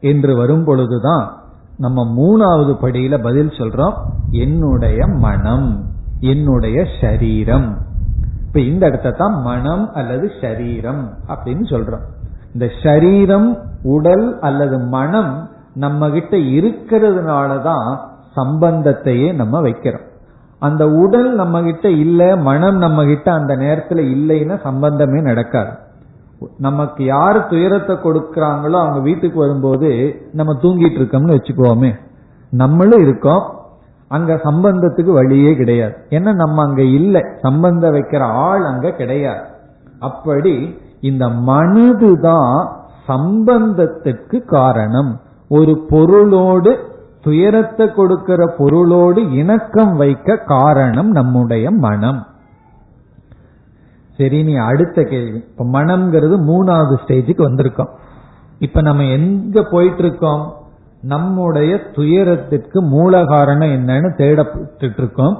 என்று வரும் பொழுதுதான் நம்ம மூணாவது படியில பதில் சொல்றோம். என்னுடைய மனம் என்னுடைய சரீரம். இப்ப இந்த இடத்த தான் மனம் அல்லது சரீரம் அப்படின்னு சொல்றோம். இந்த சரீரம் உடல் அல்லது மனம் நம்ம கிட்ட இருக்கிறதுனாலதான் சம்பந்தத்தையே நம்ம வைக்கிறோம். அந்த உடல் நம்ம கிட்ட இல்ல மனம் நம்ம கிட்ட அந்த நேரத்துல இல்லைன்னா சம்பந்தமே நடக்காது. நமக்கு யார் துயரத்தை கொடுக்கறாங்களோ அவங்க வீட்டுக்கு வரும்போது நம்ம தூங்கிட்டு இருக்கோம்னு வச்சுக்கோமே நம்மளும் இருக்கோம். அங்க சம்பந்தத்துக்கு வழியே கிடையாது. ஏன்னா நம்ம அங்க இல்லை. சம்பந்தம் வைக்கிற ஆள் அங்க கிடையாது. அப்படி இந்த மனதுதான் சம்பந்தத்திற்கு காரணம். ஒரு பொருளோடு துயரத்தை கொடுக்கிற பொருளோடு இணக்கம் வைக்க காரணம் நம்முடைய மனம். சரி நீ அடுத்த கேள்வி. இப்ப மனம்ங்கிறது மூணாவது ஸ்டேஜுக்கு வந்திருக்கோம். இப்ப நம்ம எங்க போயிட்டு இருக்கோம் நம்முடைய துயரத்திற்கு மூல காரணம் என்னன்னு தேடப்பட்டு இருக்கோம்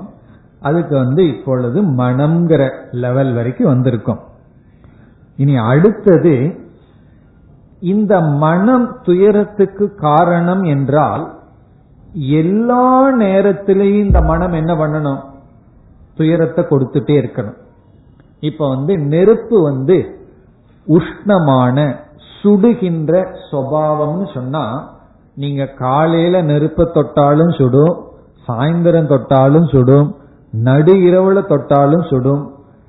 அதுக்கு வந்து இப்பொழுது மனம்ங்கிற லெவல் வரைக்கும் வந்திருக்கோம். இனி அடுத்தது இந்த மனம் துயரத்துக்கு காரணம் என்றால் எல்லா நேரத்திலையும் இந்த மனம் என்ன பண்ணணும்? துயரத்தை கொடுத்துட்டே இருக்கணும். இப்ப வந்து நெருப்பு வந்து உஷ்ணமான சுடுகின்ற சுவாவம்னு சொன்னா நீங்க காலையில நெருப்ப தொட்டாலும் சுடும் சாயந்தரம் தொட்டாலும் சுடும் நடு இரவுல தொட்டாலும் சுடும்.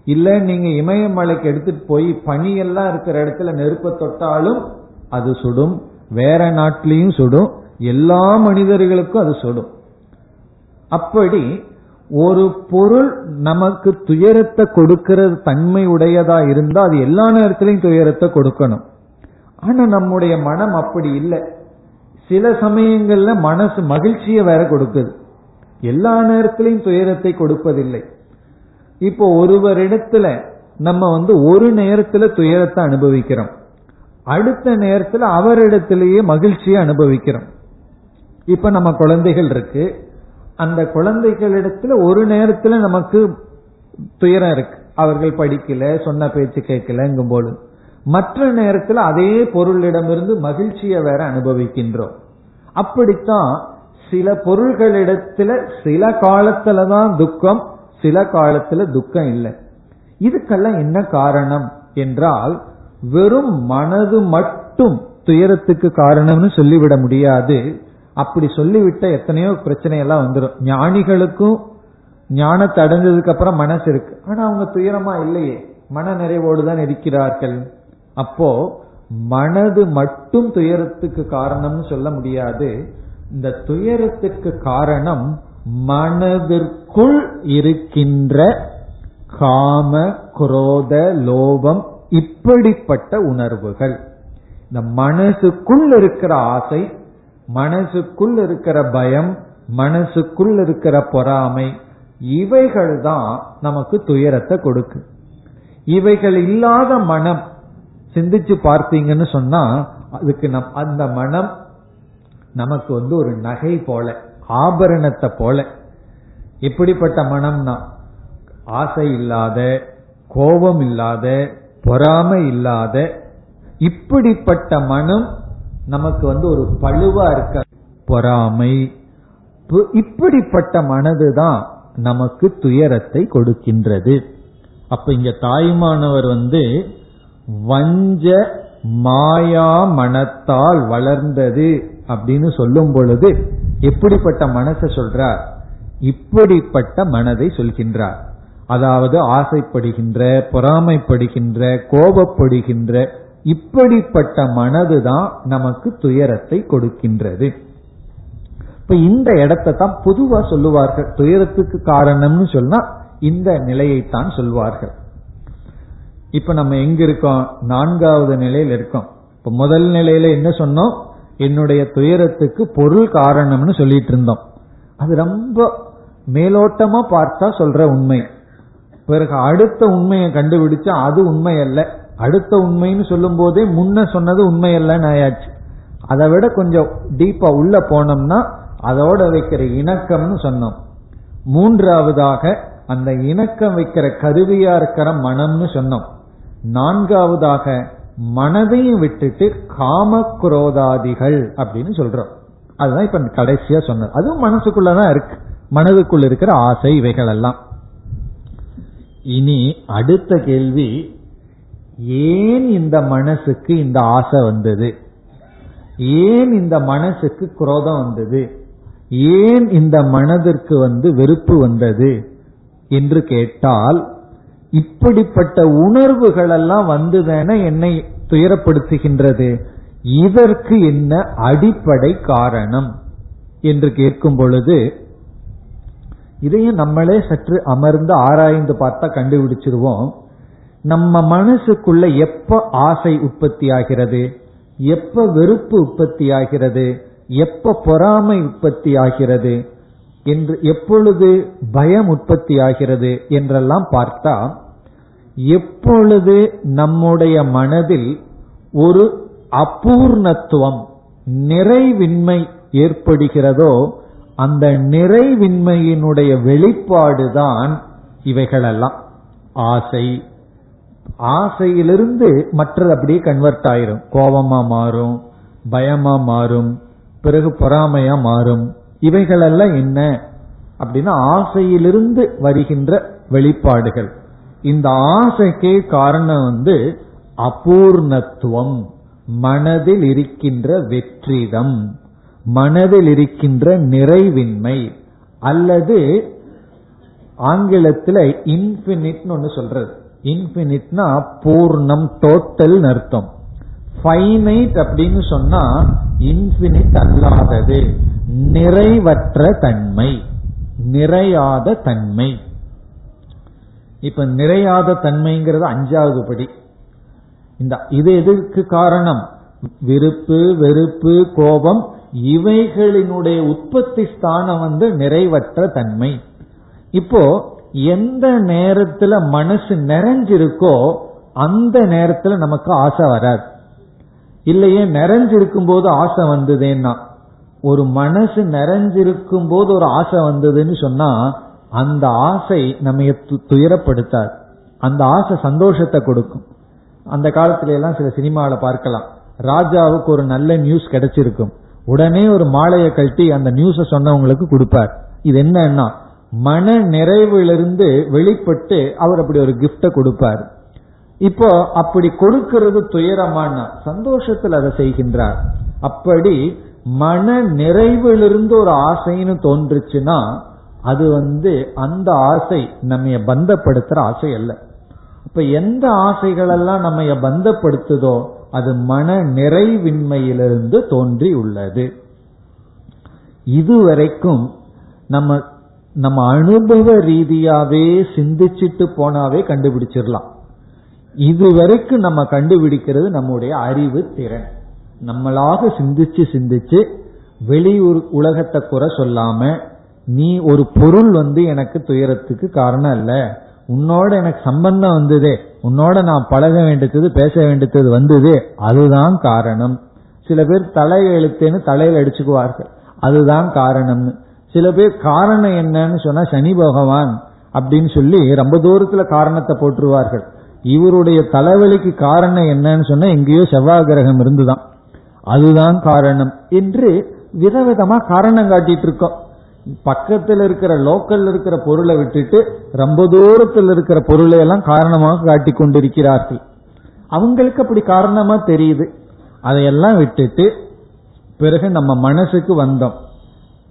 இல்ல நீங்க இமயமலைக்கு எடுத்துட்டு போய் பனியெல்லாம் இருக்கிற இடத்துல நெருப்ப தொட்டாலும் அது சுடும் வேற நாட்டிலையும் சுடும் எல்லா மனிதர்களுக்கும் அது சுடும். அப்படி ஒரு பொருள் நமக்கு துயரத்தை கொடுக்கிற தன்மை உடையதா இருந்தா அது எல்லா நேரத்திலையும் துயரத்தை கொடுக்கணும். ஆனா நம்முடைய மனம் அப்படி இல்லை. சில சமயங்கள்ல மனசு மகிழ்ச்சியை வேற கொடுக்குது. எல்லா நேரத்திலையும் துயரத்தை கொடுப்பதில்லை. இப்போ ஒருவரிடத்துல நம்ம வந்து ஒரு நேரத்துல துயரத்தை அனுபவிக்கிறோம். அடுத்த நேரத்துல அவரிடத்திலேயே மகிழ்ச்சியை அனுபவிக்கிறோம். இப்ப நம்ம குழந்தைகள் இருக்கு. அந்த குழந்தைகளிடத்துல ஒரு நேரத்துல நமக்கு துயரம் இருக்கு. அவர்கள் படிக்கல சொன்ன பேச்சு கேட்கலங்கும் போது மற்ற நேரத்துல அதே பொருளிடமிருந்து மகிழ்ச்சியை வேற அனுபவிக்கின்றோம். அப்படித்தான் சில பொருள்களிடத்துல சில காலத்துலதான் துக்கம் சில காலத்துல துக்கம் இல்லை. இதுக்கெல்லாம் என்ன காரணம் என்றால் வெறும் மனது மட்டும் துயரத்துக்கு காரணம்னு சொல்லிவிட முடியாது. அப்படி சொல்லிவிட்ட எத்தனையோ பிரச்சனை எல்லாம் வந்துடும் ஞானிகளுக்கும் ஞானத்தை அடைஞ்சதுக்கு அப்புறம் மனசு இருக்கு. ஆனா அவங்க துயரமா இல்லையே. மன நிறைவோடு தான் இருக்கிறார்கள். அப்போ மனது மட்டும் துயரத்துக்கு காரணம்னு சொல்ல முடியாது. இந்த துயரத்துக்கு காரணம் மனதிற்குள் இருக்கின்ற காம குரோத லோபம் இப்படிப்பட்ட உணர்வுகள். இந்த மனசுக்குள் இருக்கிற ஆசை மனசுக்குள் இருக்கிற பயம் மனசுக்குள் இருக்கிற பொறாமை இவைகள் தான் நமக்கு துயரத்தை கொடுக்கு. இவைகள் இல்லாத மனம் சிந்திச்சு பார்த்தீங்கன்னு சொன்னா அதுக்கு நம் அந்த மனம் நமக்கு வந்து ஒரு நகை போல ஆபரணத்தை போல. எப்படிப்பட்ட மனம்னா ஆசை இல்லாத கோபம் இல்லாத பொறாமை இல்லாத இப்படிப்பட்ட மனம் நமக்கு வந்து ஒரு பழுவா இருக்க பொறாமை இப்படிப்பட்ட மனதுதான் நமக்கு துயரத்தை கொடுக்கின்றது. அப்ப இங்க தாய்மானவர் வந்து வஞ்ச மாயா மனத்தால் வளர்ந்தது அப்படின்னு சொல்லும் பொழுது எப்படிப்பட்ட மனசை சொல்றார்? இப்படிப்பட்ட மனதை சொல்கின்றார். அதாவது ஆசைப்படுகின்ற பொறாமைப்படுகின்ற கோபப்படுகின்ற இப்படிப்பட்ட மனதுதான் நமக்கு துயரத்தை கொடுக்கின்றது. இப்ப இந்த இடத்தை தான் பொதுவா சொல்லுவார்கள். துயரத்துக்கு காரணம்னு சொன்னா இந்த நிலையைத்தான் சொல்வார்கள். இப்ப நம்ம எங்க இருக்கோம்? நான்காவது நிலையில் இருக்கோம். இப்ப முதல் நிலையில என்ன சொன்னோம்? என்னுடைய துயரத்துக்கு பொருள் காரணம்னு சொல்லிட்டு இருந்தோம். அது ரொம்ப மேலோட்டமா பார்த்தா சொல்ற உண்மை. பிறகு அடுத்த உண்மையை கண்டுபிடிச்சா அது உண்மை அல்ல. அடுத்த உண்மைன்னு சொல்லும் போதே முன்ன சொன்னது உண்மையெல்லாம் ஆயாச்சு. அதை விட கொஞ்சம் டீப்பா உள்ள போனோம்னா அதோட வைக்கிற இணக்கம்னு சொன்னோம். மூன்றாவதாக அந்த இணக்கம் வைக்கிற கருவியா இருக்கிற மனம்னு சொன்னோம். நான்காவதாக மனதையும் விட்டுட்டு காம குரோதாதிகள் அப்படின்னு சொல்றோம். அதுதான் இப்ப கடைசியா சொன்னது. அதுவும் மனசுக்குள்ளதான் இருக்கு. மனதுக்குள்ள இருக்கிற ஆசை இவைகள் எல்லாம் இனி அடுத்த கேள்வி ஏன் இந்த மனசுக்கு இந்த ஆசை வந்தது? ஏன் இந்த மனசுக்கு குரோதம் வந்தது? ஏன் இந்த மனதிற்கு வந்து வெறுப்பு வந்தது? என்று கேட்டால் இப்படிப்பட்ட உணர்வுகள் எல்லாம் வந்துதானே என்னை துயரப்படுத்துகின்றது? இதற்கு என்ன அடிப்படை காரணம்? என்று கேட்கும் பொழுது இதையும் நம்மளே சற்று அமர்ந்து ஆராய்ந்து பார்த்தா கண்டுபிடிச்சிருவோம். நம்ம மனசுக்குள்ள எப்ப ஆசை உற்பத்தி ஆகிறது? எப்ப வெறுப்பு உற்பத்தி ஆகிறது? எப்ப பொறாமை உற்பத்தி ஆகிறது? என்று எப்பொழுது பயம் உற்பத்தி ஆகிறது என்றெல்லாம் பார்த்தா எப்பொழுது நம்முடைய மனதில் ஒரு அபூர்ணத்துவம் நிறைவின்மை ஏற்படுகிறதோ அந்த நிறைவின்மையினுடைய வெளிப்பாடுதான் இவைகளெல்லாம். ஆசை ஆசையிலிருந்து மற்றது அப்படியே கன்வெர்ட் ஆயிரும். கோபமா மாறும் பயமா மாறும் பிறகு பொறாமையா மாறும். இவைகளெல்லாம் என்ன? அப்படின்னா ஆசையிலிருந்து வருகின்ற வெளிப்பாடுகள். இந்த ஆசைக்கே காரணம் வந்து அபூர்ணத்துவம் மனதில் இருக்கின்ற வெற்றிடம் மனதில் இருக்கின்ற நிறைவின்மை அல்லது ஆங்கிலத்தில் இன்பினிட்னு ஒன்னு சொல்றது. இன்பினிட்னா பூர்ணம் டோட்டல் அர்த்தம். ஃபைனைட் அப்படின்னு சொன்னா இன்பினிட் அல்லாதது. நிறைவற்ற தன்மை. நிறையாத தன்மை. இப்ப நிறையாத தன்மைங்கிறது அஞ்சாவது படி. இந்த இது எதுக்கு காரணம்? விருப்பு வெறுப்பு கோபம் இவைகளினுடைய உற்பத்தி ஸ்தானம் வந்து நிறைவற்ற தன்மை. இப்போ எந்த நேரத்துல மனசு நிறைஞ்சிருக்கோ அந்த நேரத்துல நமக்கு ஆசை வராது. இல்லையே நிறைஞ்சிருக்கும் போது ஆசை வந்ததுன்னா ஒரு மனசு நிறைஞ்சிருக்கும் போது ஒரு ஆசை வந்ததுன்னு சொன்னா அந்த ஆசை நம்ம துயரப்படுத்தாது. அந்த ஆசை சந்தோஷத்தை கொடுக்கும். அந்த காலத்துல எல்லாம் சில சினிமாவில் பார்க்கலாம். ராஜாவுக்கு ஒரு நல்ல நியூஸ் கிடைச்சிருக்கும். உடனே ஒரு மாலையை கழட்டி அந்த நியூஸ சொன்னவங்களுக்கு கொடுப்பார். இது என்னன்னா மன நிறைவிலிருந்து வெளிப்பட்டு அவர் அப்படி ஒரு கிஃப்ட கொடுப்பார். இப்போ அப்படி கொடுக்கிறது துயரமான சந்தோஷத்தில் அதை செய்கின்றார். அப்படி மன நிறைவிலிருந்து ஒரு ஆசைன்னு தோன்றுச்சுன்னா அது வந்து அந்த ஆசை நம்ம பந்தப்படுத்துற ஆசை அல்ல. இப்ப எந்த ஆசைகளெல்லாம் நம்ம பந்தப்படுத்துதோ அது மன நிறைவின்மையிலிருந்து தோன்றி உள்ளது இதுவரைக்கும் நம்ம நம்ம அனுபவ ரீதியாவே சிந்திச்சிட்டு போனாவே கண்டுபிடிச்சிடலாம். இதுவரைக்கும் நம்ம கண்டுபிடிக்கிறது நம்முடைய அறிவு திறன். நம்மளாக சிந்திச்சு சிந்திச்சு வெளி உலகத்தை குறை சொல்லாம நீ ஒரு பொருள் வந்து எனக்கு துயரத்துக்கு காரணம் அல்ல உன்னோட எனக்கு சம்பந்தம் வந்ததே. உன்னோட நான் பழக வேண்டியது பேச வேண்டியது வந்தது. அதுதான் காரணம். சில பேர் தலையெழுத்தேன்னு தலையில் அடிச்சுக்குவார்கள். அதுதான் காரணம்னு. சில பேர் காரணம் என்னன்னு சொன்னா சனி பகவான் அப்படின்னு சொல்லி ரொம்ப தூரத்துல காரணத்தை போட்டுருவார்கள் இவருடைய தலைவலிக்கு காரணம் என்னன்னு சொன்னா எங்கேயோ செவ்வாய் கிரகம் இருந்துதான். அதுதான் காரணம் என்று விதவிதமா காரணம் காட்டிட்டு இருக்கோம். பக்கத்தில் இருக்கிற லோக்கல் இருக்கிற பொருளை விட்டுட்டு ரொம்ப தூரத்தில் இருக்கிற பொருளை எல்லாம் காரணமாக காட்டி கொண்டிருக்கிறார்கள். அவங்களுக்கு அப்படி காரணமா தெரியுது. அதையெல்லாம் விட்டுட்டு பிறகு நம்ம மனசுக்கு வந்தோம்.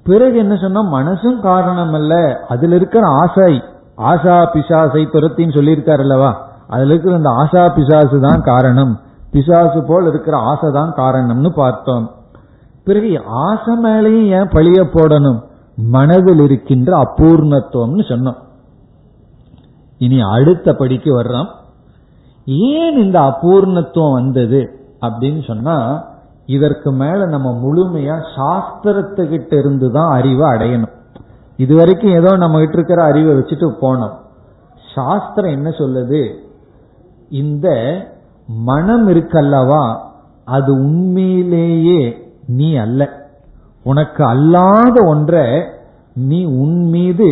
பிறகு என்ன சொன்னா மனசும் காரணம் அல்ல அதுல இருக்கிற ஆசை ஆசா பிசாசை துரத்தின்னு சொல்லியிருக்காரு அல்லவா? அதுல இருக்கிற அந்த ஆசா பிசாசு தான் காரணம். பிசாசு போல் இருக்கிற ஆசை தான் காரணம்னு பார்த்தோம். பிறகு ஆசை மேலேயும் ஏன் பழிய போடணும்? மனதில் இருக்கின்ற அபூர்ணத்துவம்னு சொன்னோம். இனி அடுத்த படிக்கு வர்றோம். ஏன் இந்த அபூர்ணத்துவம் வந்தது? அப்படின்னு சொன்னா இதற்கு மேல நம்ம முழுமையா சாஸ்திரத்துக்கிட்ட இருந்து தான் அறிவை அடையணும். இது வரைக்கும் ஏதோ நம்ம கிட்ட இருக்கிற அறிவை வச்சுட்டு போனோம். சாஸ்திரம் என்ன சொல்லுது? இந்த மனம் இருக்கல்லவா அது உண்மையிலேயே நீ அல்ல. உனக்கு அல்லாத ஒன்றை நீ உன் மீது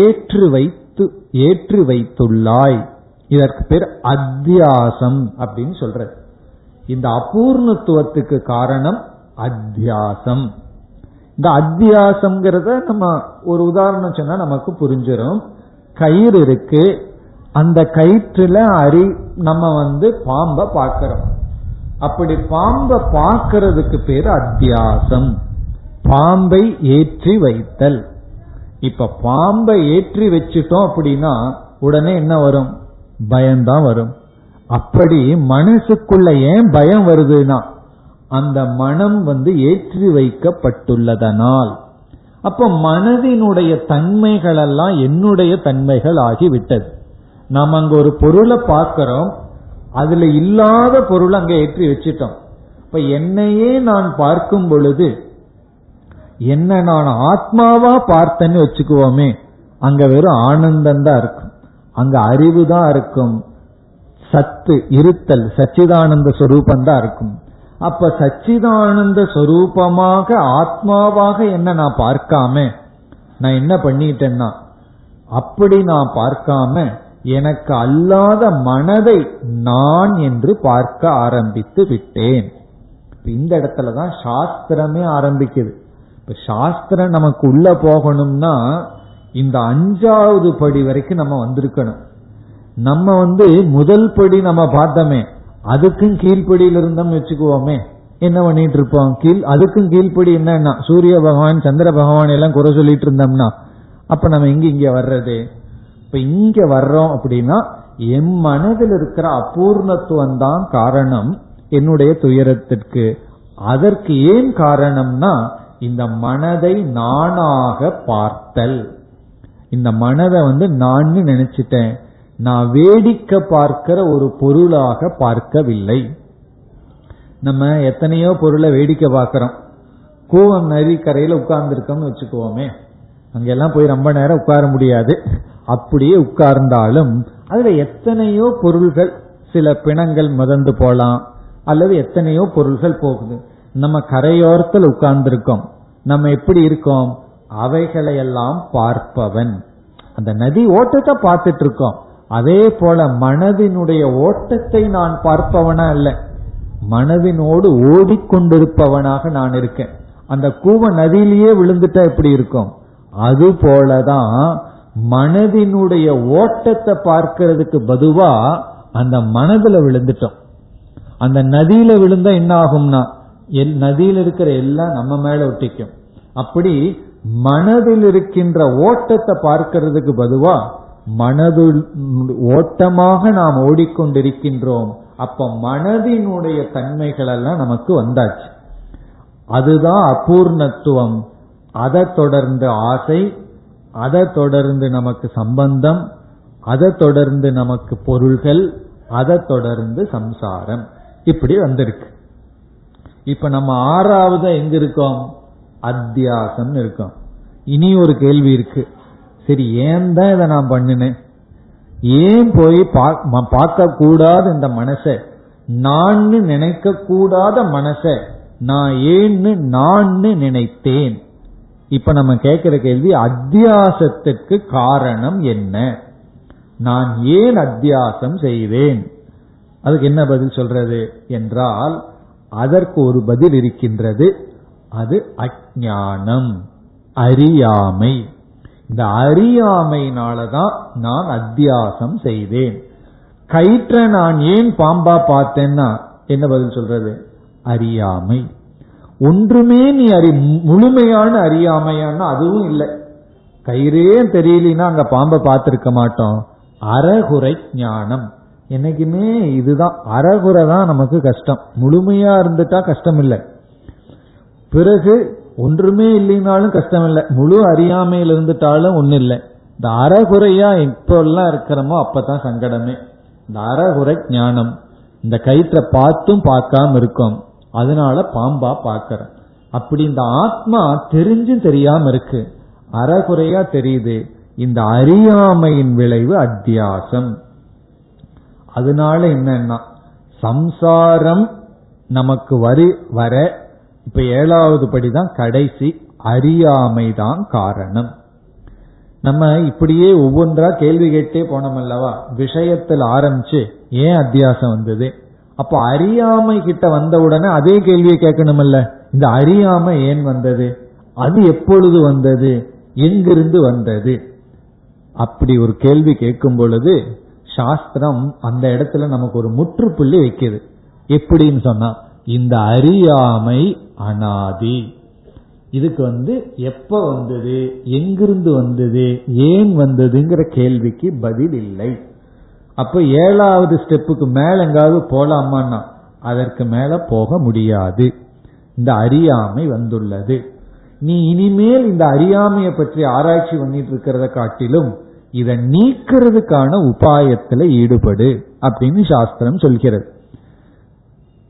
ஏற்று வைத்து ஏற்று வைத்துள்ளாய். இதற்கு பேர் அத்தியாசம் அப்படின்னு சொல்ற இந்த அபூர்ணத்துவத்துக்கு காரணம் அத்தியாசம். இந்த அத்தியாசம்ங்கிறத நம்ம ஒரு உதாரணம் சொன்னா நமக்கு புரிஞ்சிடும் கயிறு இருக்கு. அந்த கயிற்றுல அறி நம்ம வந்து பாம்பை பார்க்கிறோம். அப்படி பாம்பை பார்க்கறதுக்கு பேரு அத்தியாசம். பாம்பை ஏற்றி வைத்தல். இப்ப பாம்பை ஏற்றி வச்சுட்டோம் அப்படின்னா உடனே என்ன வரும்? பயம்தான் வரும். அப்படி மனசுக்குள்ள ஏன் பயம் வருதுன்னா அந்த மனம் வந்து ஏற்றி வைக்கப்பட்டுள்ளதனால். அப்ப மனதினுடைய தன்மைகள் எல்லாம் என்னுடைய தன்மைகள் ஆகிவிட்டது. நாம் அங்க ஒரு பொருளை பார்க்கிறோம் அதுல இல்லாத பொருள் அங்க ஏற்றி வச்சிட்டோம். இப்ப என்னையே நான் பார்க்கும் பொழுது என்ன நான் ஆத்மாவா பார்த்தேன்னு வச்சுக்குவோமே அங்க வெறும் ஆனந்தம் தான் இருக்கும். அங்க அறிவு தான் இருக்கும். சத்து இருத்தல் சச்சிதானந்த சொரூபந்தான் இருக்கும். அப்ப சச்சிதானந்த சொரூபமாக ஆத்மாவாக என்ன நான் பார்க்காம நான் என்ன பண்ணிட்டேன்னா அப்படி நான் பார்க்காம எனக்கு அல்லாத மனதை நான் என்று பார்க்க ஆரம்பித்து விட்டேன். இந்த இடத்துலதான் சாஸ்திரமே ஆரம்பிக்குது. இப்ப சாஸ்திரம் நமக்கு உள்ள போகணும்னா இந்த அஞ்சாவது படி வரைக்கும் நம்ம வந்திருக்கணும். நம்ம வந்து முதல் படி நம்ம பார்த்தோமே அதுக்கும் கீழ்ப்படியில் இருந்தோம் வச்சுக்குவோமே என்ன பண்ணிட்டு இருப்போம்? கீழ் அதுக்கும் கீழ்ப்படி என்னன்னா சூரிய பகவான் சந்திர பகவான் எல்லாம் குறை சொல்லிட்டு இருந்தோம்னா அப்ப நம்ம எங்க இங்க வர்றது? இப்ப இங்க வர்றோம் அப்படின்னா என் மனதில் இருக்கிற அபூர்ணத்துவம் தான் காரணம் என்னுடைய துயரத்திற்கு. அதற்கு ஏன் காரணம்னா இந்த மனதை நானாக பார்த்தல். இந்த மனதை வந்து நான் நினைச்சிட்டேன். நான் வேடிக்கை பார்க்கிற ஒரு பொருளாக பார்க்கவில்லை. நம்ம எத்தனையோ பொருளை வேடிக்கை பார்க்கிறோம். கூவம் நதி கரையில உட்கார்ந்து இருக்கோம்னு வச்சுக்குவோமே. அங்கெல்லாம் போய் ரொம்ப நேரம் உட்கார முடியாது. அப்படியே உட்கார்ந்தாலும் அதுல எத்தனையோ பொருள்கள் சில பிணங்கள் மிதந்து போலாம். அல்லது எத்தனையோ பொருள்கள் போகுது. நம்ம கரையோரத்தில் உட்கார்ந்து இருக்கோம் நம்ம எப்படி இருக்கோம்? அவைகளையெல்லாம் பார்ப்பவன். அந்த நதி ஓட்டத்தை பார்த்துட்டு இருக்கோம். அதே போல மனதினுடைய ஓட்டத்தை நான் பார்ப்பவனா அல்ல. மனதினோடு ஓடிக்கொண்டிருப்பவனாக நான் இருக்கேன். அந்த கூவ நதியிலேயே விழுந்துட்டா எப்படி இருக்கும்? அது போலதான் மனதினுடைய ஓட்டத்தை பார்க்கிறதுக்கு பதுவா அந்த மனதுல விழுந்துட்டோம். அந்த நதியில விழுந்தா என்ன ஆகும்னா நதியில் இருக்கிற எல்லாம் நம்ம மேல ஒட்டிக்கும். அப்படி மனதில் இருக்கின்ற ஓட்டத்தை பார்க்கிறதுக்கு பதுவா மனது ஓட்டமாக நாம் ஓடிக்கொண்டிருக்கின்றோம். அப்ப மனதினுடைய தன்மைகள் எல்லாம் நமக்கு வந்தாச்சு. அதுதான் அபூர்ணத்துவம். அதை தொடர்ந்து ஆசை அதை தொடர்ந்து நமக்கு சம்பந்தம் அதை தொடர்ந்து நமக்கு பொருள்கள் அதை தொடர்ந்து சம்சாரம். இப்படி வந்திருக்கு. இப்ப நம்ம ஆறாவது எங்க இருக்கோம்? அத்தியாசம் இருக்கோம். இனி ஒரு கேள்வி இருக்கு. சரி ஏன் தான் இதை நான் பண்ணினேன்? ஏன் போய் பார்க்க கூடாது இந்த மனசை? நான் நினைக்க கூடாத மனசை நான் ஏன்னு நான் நினைத்தேன். இப்ப நம்ம கேட்கிற கேள்வி அத்தியாசத்துக்கு காரணம் என்ன? நான் ஏன் அத்தியாசம் செய்வேன்? அதுக்கு என்ன பதில் சொல்றது என்றால் அதற்கு ஒரு பதில் இருக்கின்றது. அது அஜானம் அறியாமை. இந்த அறியாமையினாலதான் நான் அத்தியாசம் செய்தேன். கயிற்ற நான் ஏன் பாம்பா பார்த்தேன்னா என்ன பதில் சொல்றது? அறியாமை. ஒன்றுமே நீ அறி முழுமையான அறியாமையான அதுவும் இல்லை. கயிறே தெரியலனா அங்க பாம்பை பார்த்திருக்க மாட்டோம். அறகுறை ஞானம். என்னைக்குமே இதுதான். அறகுறை தான் நமக்கு கஷ்டம். முழுமையா இருந்துட்டா கஷ்டம் இல்லை பிறகு ஒன்றுமே இல்லைனாலும் கஷ்டம் இல்லை. முழு அறியாமையில் இருந்துட்டாலும் ஒன்றும் இல்லை. இந்த அறகுறையா எப்பெல்லாம் இருக்கிறோமோ அப்பதான் சங்கடமே. இந்த அறகுறை ஞானம். இந்த கயிற்ற பார்த்தும் பார்க்காம இருக்கும். அதனால பாம்பா பார்க்கிறோம். அப்படி இந்த ஆத்மா தெரிஞ்சும் தெரியாம இருக்கு. அறகுறையா தெரியுது. இந்த அறியாமையின் விளைவு அத்தியாசம். அதனால என்னன்னா சம்சாரம் நமக்கு வரி வர இப்ப ஏழாவது படிதான் கடைசி அறியாமைதான் காரணம். நம்ம இப்படியே ஒவ்வொன்றா கேள்வி கேட்டே போனோம் அல்லவா விஷயத்தில் ஆரம்பிச்சு ஏன் அத்தியாசம் வந்தது? அப்ப அறியாமை கிட்ட வந்த உடனே அதே கேள்வியை கேட்கணுமல்ல இந்த அறியாமை ஏன் வந்தது? அது எப்பொழுது வந்தது? எங்கிருந்து வந்தது? அப்படி ஒரு கேள்வி கேட்கும் பொழுது சாஸ்திரம் அந்த இடத்துல நமக்கு ஒரு முற்றுப்புள்ளி வைக்குது. எப்படின்னு சொன்னா இந்த அறியாமை அனாதி. இதுக்கு வந்து எப்ப வந்தது? எங்கிருந்து வந்தது? ஏன் வந்ததுங்கிற கேள்விக்கு பதில் இல்லை. அப்ப ஏழாவது ஸ்டெப்புக்கு மேல எங்காவது போலாமான்னா அதற்கு மேல போக முடியாது. இந்த அறியாமை வந்துள்ளது. நீ இனிமேல் இந்த அறியாமையை பற்றி ஆராய்ச்சி பண்ணிட்டு இருக்கிறத காட்டிலும் இதை நீக்கிறதுக்கான உபாயத்துல ஈடுபடு அப்படின்னு சாஸ்திரம் சொல்கிறது.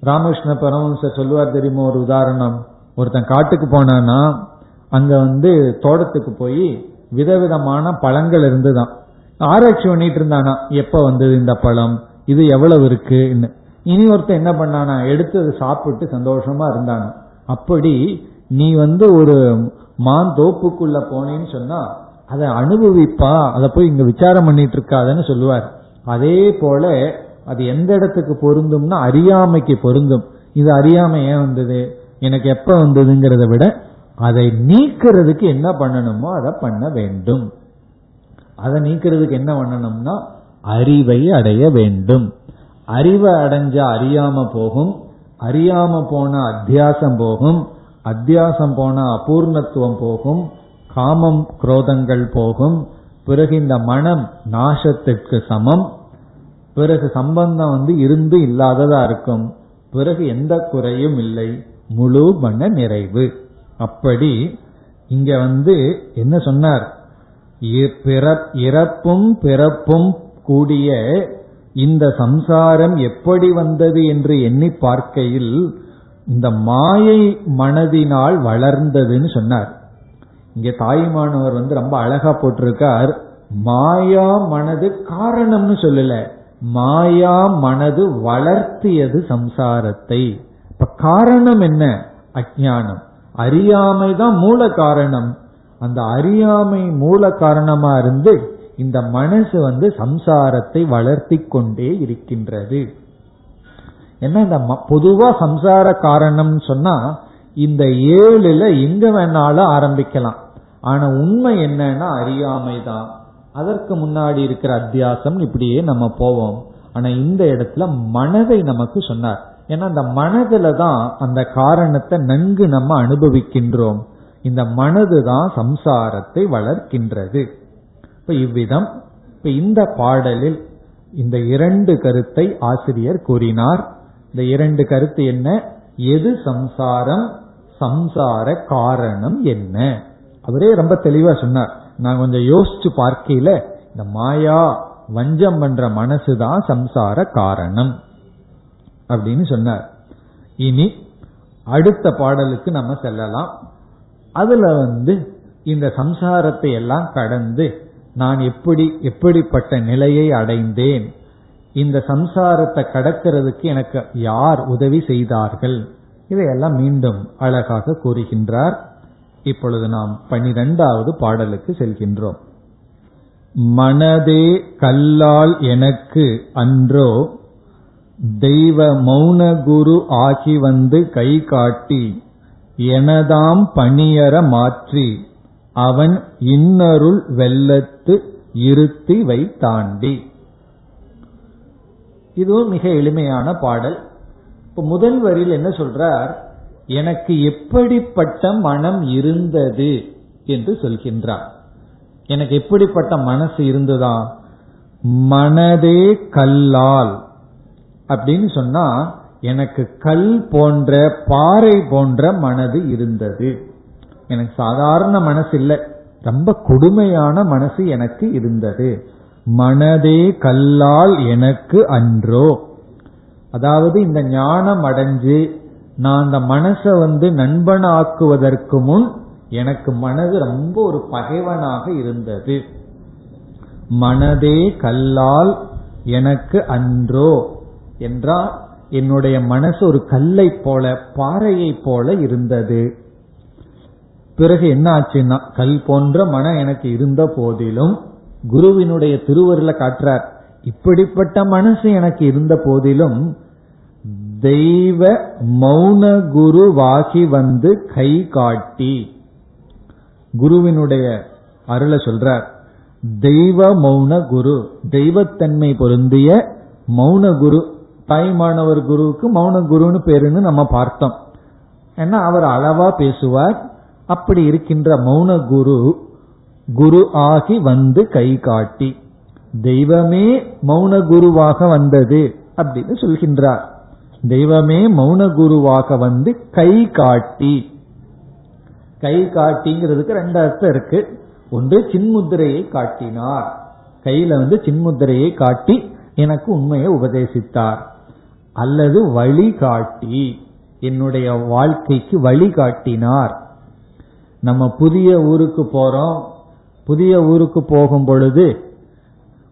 ராமகிருஷ்ண பரமஹம்சர் சொல்லுவார் தெரியுமா ஒரு உதாரணம். ஒருத்தன் காட்டுக்கு போனானா அங்க வந்து தோட்டத்துக்கு போய் விதவிதமான பழங்கள் இருந்துதான். ஆராய்ச்சி பண்ணிட்டு இருந்தானா எப்ப வந்தது இந்த பழம்? இது எவ்வளவு இருக்குன்னு இனி ஒருத்தன் என்ன பண்ணானா எடுத்து அதை சாப்பிட்டு சந்தோஷமா இருந்தானா. அப்படி நீ வந்து ஒரு மான் தோப்புக்குள்ள போனேன்னு சொன்னா அதை அனுபவிப்பா அதை போய் இங்க விசாரம் பண்ணிட்டு இருக்காதன்னு சொல்லுவார். அதே போல அது எந்த இடத்துக்கு பொருந்தும்னா அறியாமைக்கு பொருந்தும். இது அறியாமை ஏன் வந்தது? எனக்கு எப்ப வந்ததுங்கிறத விட அதை நீக்கிறதுக்கு என்ன பண்ணணுமோ அதை பண்ண வேண்டும். அதை நீக்கிறதுக்கு என்ன பண்ணணும்னா அறிவை அடைய வேண்டும். அறிவை அடைஞ்ச அறியாம போகும். அறியாம போன அத்தியாசம் போகும். அத்தியாசம் போன அபூர்ணத்துவம் போகும். காமம் குரோதங்கள் போகும். பிறகு இந்த மனம் நாசத்திற்கு சமம். பிறகு சம்பந்தம் வந்து இருந்து இல்லாததா இருக்கும். பிறகு எந்த குறையும் இல்லை. முழு மன நிறைவு. அப்படி இங்க வந்து என்ன சொன்னார்? இறப்பும் பிறப்பும் கூடிய இந்த சம்சாரம் எப்படி வந்தது என்று எண்ணி பார்க்கையில் இந்த மாயை மனதினால் வளர்ந்ததுன்னு சொன்னார். இங்க தாய்மானவர் வந்து ரொம்ப அழகா போட்டிருக்கார். மாயா மனது காரணம்னு சொல்லல. மாயா மனது வளர்த்தியது சம்சாரத்தை. இப்ப காரணம் என்ன? அஜானம் அறியாமை தான் மூல காரணம். அந்த அறியாமை மூல காரணமா இருந்து இந்த மனசு வந்து சம்சாரத்தை வளர்த்தி கொண்டே இருக்கின்றது. என்ன இந்த பொதுவா சம்சார காரணம் சொன்னா இந்த ஏழுல எங்க வேணாலும் ஆரம்பிக்கலாம். ஆனா உண்மை என்னன்னா அறியாமை தான். அதற்கு முன்னாடி இருக்கிற அத்தியாசம் இப்படியே நம்ம போவோம். ஆனா இந்த இடத்துல மனதை நமக்கு சொன்னார். ஏன்னா அந்த மனதுல தான் அந்த காரணத்தை நன்கு நம்ம அனுபவிக்கின்றோம். இந்த மனது தான் சம்சாரத்தை வளர்க்கின்றது. இப்ப இவ்விதம் இப்ப இந்த பாடலில் இந்த இரண்டு கருத்தை ஆசிரியர் கூறினார். இந்த இரண்டு கருத்து என்ன? எது சம்சாரம் சம்சார காரணம் என்ன? அவரே ரொம்ப தெளிவா சொன்னார். நான் கொஞ்சம் யோசிச்சு பார்க்கையில இந்த மாயா வஞ்சம் பண்ற மனசுதான் சம்சார காரணம் அப்படின்னு சொன்னார். இனி அடுத்த பாடலுக்கு நம்ம செல்லலாம். அதுல வந்து இந்த சம்சாரத்தை எல்லாம் கடந்து நான் எப்படி எப்படிப்பட்ட நிலையை அடைந்தேன்? இந்த சம்சாரத்தை கடக்கிறதுக்கு எனக்கு யார் உதவி செய்தார்கள்? இதையெல்லாம் மீண்டும் அழகாக கூறுகின்றார். இப்பொழுது நாம் பனிரெண்டாவது பாடலுக்கு செல்கின்றோம். மனதே கல்லால் எனக்கு அன்றோ தெய்வ மௌன குரு ஆகி வந்து கை காட்டி எனதாம் பணியற மாற்றி அவன் இன்னருள் வெள்ளத்து இருத்தி வைத்தாண்டி. இதுவும் மிக எளிமையான பாடல். இப்ப முதல் வரியில் என்ன சொல்றார்? எனக்கு எப்படிப்பட்ட மனம் இருந்தது என்று சொல்கின்றார். எனக்கு எப்படிப்பட்ட மனசு இருந்ததா? மனதே கல்லால். அப்படின்னு சொன்னா எனக்கு கல் போன்ற பாறை போன்ற மனது இருந்தது. எனக்கு சாதாரண மனசு இல்லை. ரொம்ப கொடுமையான மனசு எனக்கு இருந்தது. மனதே கல்லால் எனக்கு அன்றோ. அதாவது இந்த ஞானம் அடைஞ்சு நான் அந்த மனசை வந்து நண்பனாக்குவதற்கு முன் எனக்கு மனது ரொம்ப ஒரு பகைவனாக இருந்தது. மனதே கல்லால் எனக்கு அன்றோ என்றால் என்னுடைய மனசு ஒரு கல்லை போல பாறையை போல இருந்தது. பிறகு என்ன ஆச்சுன்னா கல் போன்ற மனம் எனக்கு இருந்த போதிலும் குருவினுடைய திருவருளை காட்டுறார். இப்படிப்பட்ட மனசு எனக்கு இருந்த போதிலும் தெய்வ மௌன குருவாகி வந்து கை காட்டி. குருவினுடைய அருளை சொல்றார். தெய்வ மௌன குரு தெய்வத்தன்மை பொருந்திய மௌன குரு தாய்மானவர் குருவுக்கு மௌன குருன்னு பேருன்னு நம்ம பார்த்தோம். ஏன்னா அவர் அளவா பேசுவார். அப்படி இருக்கின்ற மௌன குரு குரு ஆகி வந்து கை காட்டி. தெய்வமே மௌன குருவாக வந்தது அப்படின்னு சொல்கின்றார். தெய்வமே மௌன குருவாக வந்து கை காட்டி. கை காட்டிங்கிறதுக்கு ரெண்டு அர்த்தம் இருக்கு. ஒன்று சின்முத்திரையை காட்டினார். கையில வந்து சின்முத்திரையை காட்டி எனக்கு உண்மையை உபதேசித்தார். அல்லது வழிகாட்டி என்னுடைய வாழ்க்கைக்கு வழிகாட்டினார் நம்ம புதிய ஊருக்கு போறோம். புதிய ஊருக்கு போகும் பொழுது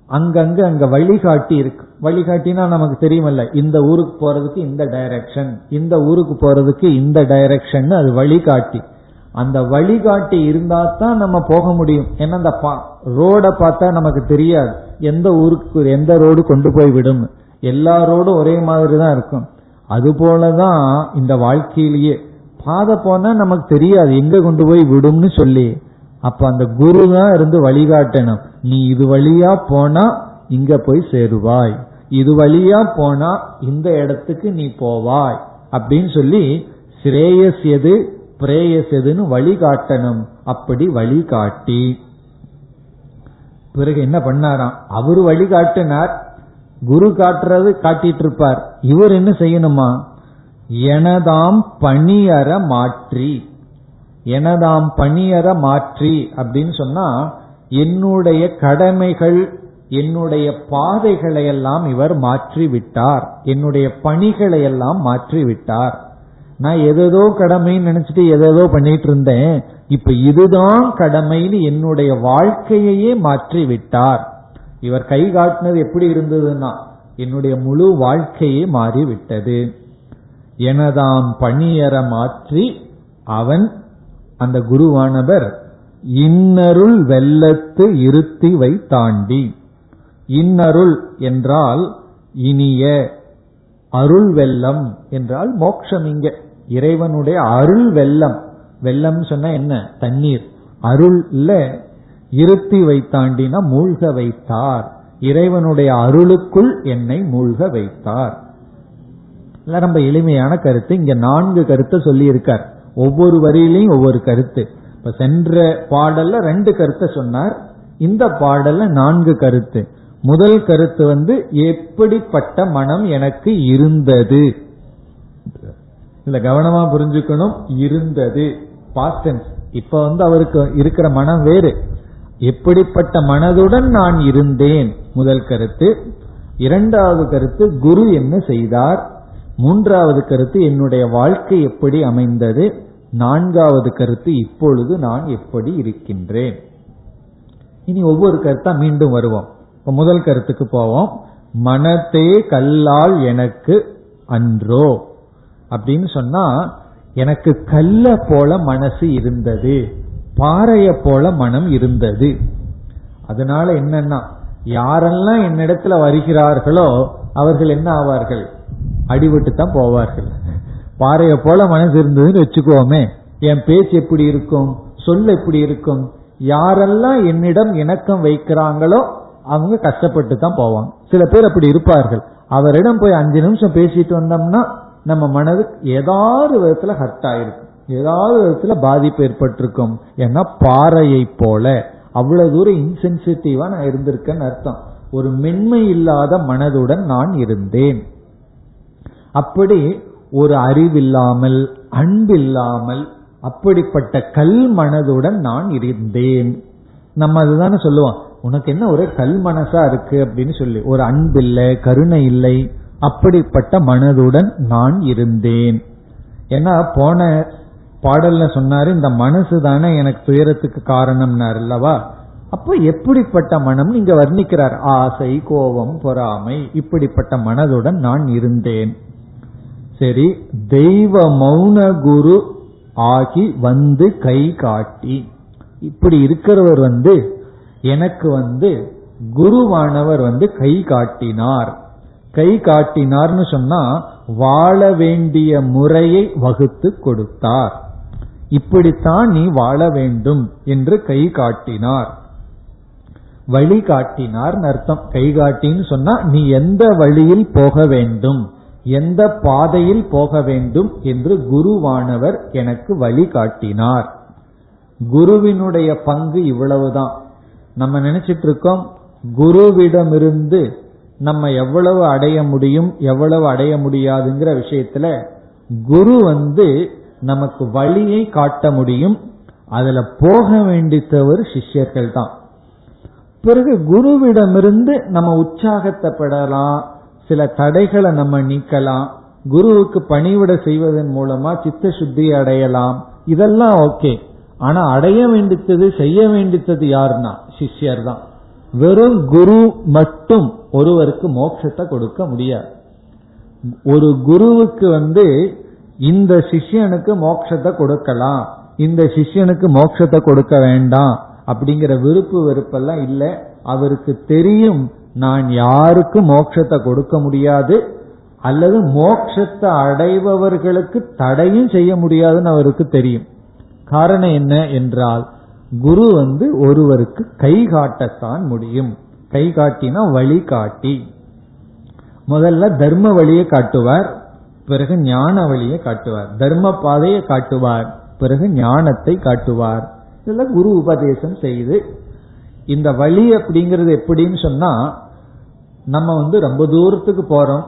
அங்கங்க அங்க வழிகாட்டி இருக்க வழிகாட்டினா நமக்கு தெரியுமல்ல. இந்த ஊருக்கு போறதுக்கு இந்த டைரக்ஷன் இந்த ஊருக்கு போறதுக்கு இந்த டைரக்ஷன் அது வழிகாட்டி. அந்த வழிகாட்டி இருந்தா தான் நம்ம போக முடியும். ஏன்னா அந்த ரோட பார்த்தா நமக்கு தெரியாது. எந்த ஊருக்கு எந்த ரோடு கொண்டு போய் விடும் எல்லா ரோடும் ஒரே மாதிரி தான் இருக்கும். அது போலதான் இந்த வாழ்க்கையிலேயே. பாதை போனா நமக்கு தெரியாது. எங்க கொண்டு போய் விடும்னு சொல்லி. அப்ப அந்த குரு தான் இருந்து வழிகாட்டணும். நீ இது வழியா போனா இங்க போய் சேருவாய். இது வழியா போனா இந்த இடத்துக்கு நீ போவாய் அப்படின்னு சொல்லி சிரேயஸ் எது? பிரேயஸ் எதுன்னு வழிகாட்டணும். அப்படி வழிகாட்டி. பிறகு என்ன பண்ணாராம்? அவர் வழிகாட்டினார். குரு காட்டுறது காட்டிட்டு இருப்பார் இவர் என்ன செய்யணுமா? எனதாம் பணியற மாற்றி. எனதாம் பணியற மாற்றி அப்படின்னு சொன்னா என்னுடைய கடமைகள் என்னுடைய பாதைகளை எல்லாம் இவர் மாற்றி விட்டார் என்னுடைய பணிகளை எல்லாம் மாற்றி விட்டார் நான் எதோ கடமைன்னு நினைச்சிட்டு எதோ பண்ணிட்டு இருந்தேன் இப்ப இதுதான் கடமைன்னு என்னுடைய வாழ்க்கையையே மாற்றி விட்டார் இவர் கை காட்டினது எப்படி இருந்ததுன்னா என்னுடைய முழு வாழ்க்கையே மாறிவிட்டது. எனதாம் பணியற மாற்றி அவன் அந்த குருவானவர் இன்னருள் வெள்ளத்து இருத்தி வை தாண்டி இன்னருள் என்றால் இனிய அருள் வெள்ளம் என்றால் மோட்சம் இங்க. இறைவனுடைய அருள் வெள்ளம். வெள்ளம் சொன்னா என்ன? தண்ணீர். அருள்ல இருத்தி வைத்தாண்டினா மூழ்க வைத்தார். இறைவனுடைய அருளுக்குள் என்னை மூழ்க வைத்தார். ரொம்ப எளிமையான கருத்து. இங்க நான்கு கருத்தை சொல்லி இருக்கார் ஒவ்வொரு வரியிலையும் ஒவ்வொரு கருத்து. இப்ப சென்ற பாடல்ல ரெண்டு கருத்தை சொன்னார். இந்த பாடல்ல நான்கு கருத்து. முதல் கருத்து வந்து எப்படிப்பட்ட மனம் எனக்கு இருந்தது? இல்ல கவனமா புரிஞ்சுக்கணும் இருந்தது. பாஸ்டன்ஸ் இப்ப வந்து அவருக்கு இருக்கிற மனம் வேறு. எப்படிப்பட்ட மனதுடன் நான் இருந்தேன்? முதல் கருத்து. இரண்டாவது கருத்து குரு என்ன செய்தார்? மூன்றாவது கருத்து என்னுடைய வாழ்க்கை எப்படி அமைந்தது? நான்காவது கருத்து இப்பொழுது நான் எப்படி இருக்கின்றேன்? இனி ஒவ்வொரு கருத்தா மீண்டும் வருவோம். இப்ப முதல் கருத்துக்கு போவோம். மனத்தே கல்லால் எனக்கு அன்றோ. அப்படின்னு சொன்னா எனக்கு கல்ல போல மனசு இருந்தது. பாறைய போல மனம் இருந்தது. அதனால என்னன்னா யாரெல்லாம் என்னிடத்துல வருகிறார்களோ அவர்கள் என்ன ஆவார்கள்? அடிபட்டு தான் போவார்கள். பாறைய போல மனசு இருந்ததுன்னு வச்சுக்கோமே. என் பேச்சு எப்படி இருக்கும்? சொல் எப்படி இருக்கும்? யாரெல்லாம் என்னிடம் இணக்கம் வைக்கிறாங்களோ அவங்க கஷ்டப்பட்டு தான் போவாங்க. சில பேர் அப்படி இருப்பார்கள். அவரிடம் போய் அஞ்சு நிமிஷம் பேசிட்டு வந்தோம்னா நம்ம மனதுக்கு ஏதாவது விதத்துல ஹர்ட் ஆயிருக்கும் ஏதாவது விதத்துல பாதிப்பு ஏற்பட்டிருக்கும். ஏன்னா பாறையை போல. அவ்வளவு தூரம் இன்சென்சிட்டிவா நான் இருந்திருக்கேன்னு அர்த்தம். ஒரு மென்மை இல்லாத மனதுடன் நான் இருந்தேன். அப்படி ஒரு அறிவில்லாமல் அன்பில்லாமல் அப்படிப்பட்ட கல் மனதுடன் நான் இருந்தேன். நம்ம அதுதானே சொல்லுவோம். உனக்கு என்ன ஒரு கல் மனசா இருக்கு அப்படின்னு சொல்லி. ஒரு அன்பில்லை கருணை இல்லை அப்படிப்பட்ட மனதுடன் நான் இருந்தேன். ஏன்னா போன பாடல்ல சொன்னாரு இந்த மனசு தானே எனக்கு துயரத்துக்கு காரணம்னார் அல்லவா? அப்ப எப்படிப்பட்ட மனம் இங்க வர்ணிக்கிறார். ஆசை கோபம் பொறாமை இப்படிப்பட்ட மனதுடன் நான் இருந்தேன். சரி தெய்வ மௌன குரு ஆகி வந்து கை காட்டி. இப்படி இருக்கிறவர் வந்து எனக்கு வந்து குருவானவர் வந்து கை காட்டினார். கை காட்டினார்னு சொன்னா வாழ வேண்டிய முறையை வகுத்து கொடுத்தார். இப்படித்தான் நீ வாழ வேண்டும் என்று கை காட்டினார். வழி காட்டினார் அர்த்தம். கை காட்டின்னு சொன்னா நீ எந்த வழியில் போக வேண்டும் எந்த பாதையில் போக வேண்டும் என்று குருவானவர் எனக்கு வழி காட்டினார். குருவினுடைய பங்கு இவ்வளவுதான். நம்ம நினைச்சிட்டு இருக்கோம் குருவிடமிருந்து நம்ம எவ்வளவு அடைய முடியும் எவ்வளவு அடைய முடியாதுங்கிற விஷயத்துல குரு வந்து நமக்கு வழியை காட்ட முடியும் அதுல போக வேண்டித்தவர் சிஷ்யர்கள் தான் பிறகு குருவிடமிருந்து நம்ம உற்சாகத்தை பெறலாம் சில தடைகளை நம்ம நீக்கலாம் குருவுக்கு பணிவிட செய்வதன் மூலமா சித்த சுத்தி அடையலாம் இதெல்லாம் ஓகே. ஆனா அடைய வேண்டித்தது செய்ய வேண்டித்தது யாருன்னா? சிஷ்யர் தான் வெறும் குரு மட்டும் ஒருவருக்கு மோட்சத்தை கொடுக்க முடியாது. ஒரு குருவுக்கு வந்து இந்த சிஷ்யனுக்கு மோட்சத்தை கொடுக்கலாம் இந்த சிஷ்யனுக்கு மோட்சத்தை கொடுக்க வேண்டாம் அப்படிங்கிற விருப்பு வெறுப்பெல்லாம் இல்லை. அவருக்கு தெரியும் நான் யாருக்கு மோட்சத்தை கொடுக்க முடியாது அல்லது மோட்சத்தை அடைபவர்களுக்கு தடையும் செய்ய முடியாதுன்னு அவருக்கு தெரியும். காரணம் என்ன என்றால் குரு வந்து ஒருவருக்கு கை காட்டத்தான் முடியும். கை காட்டினா வழி காட்டி. முதல்ல தர்ம வழியை காட்டுவார் பிறகு ஞான வழியை காட்டுவார். தர்ம பாதையை காட்டுவார் பிறகு ஞானத்தை காட்டுவார். இதெல்லாம் குரு உபதேசம் செய்து இந்த வழி அப்படிங்கிறது எப்படின்னு சொன்னா நம்ம வந்து ரொம்ப தூரத்துக்கு போறோம்.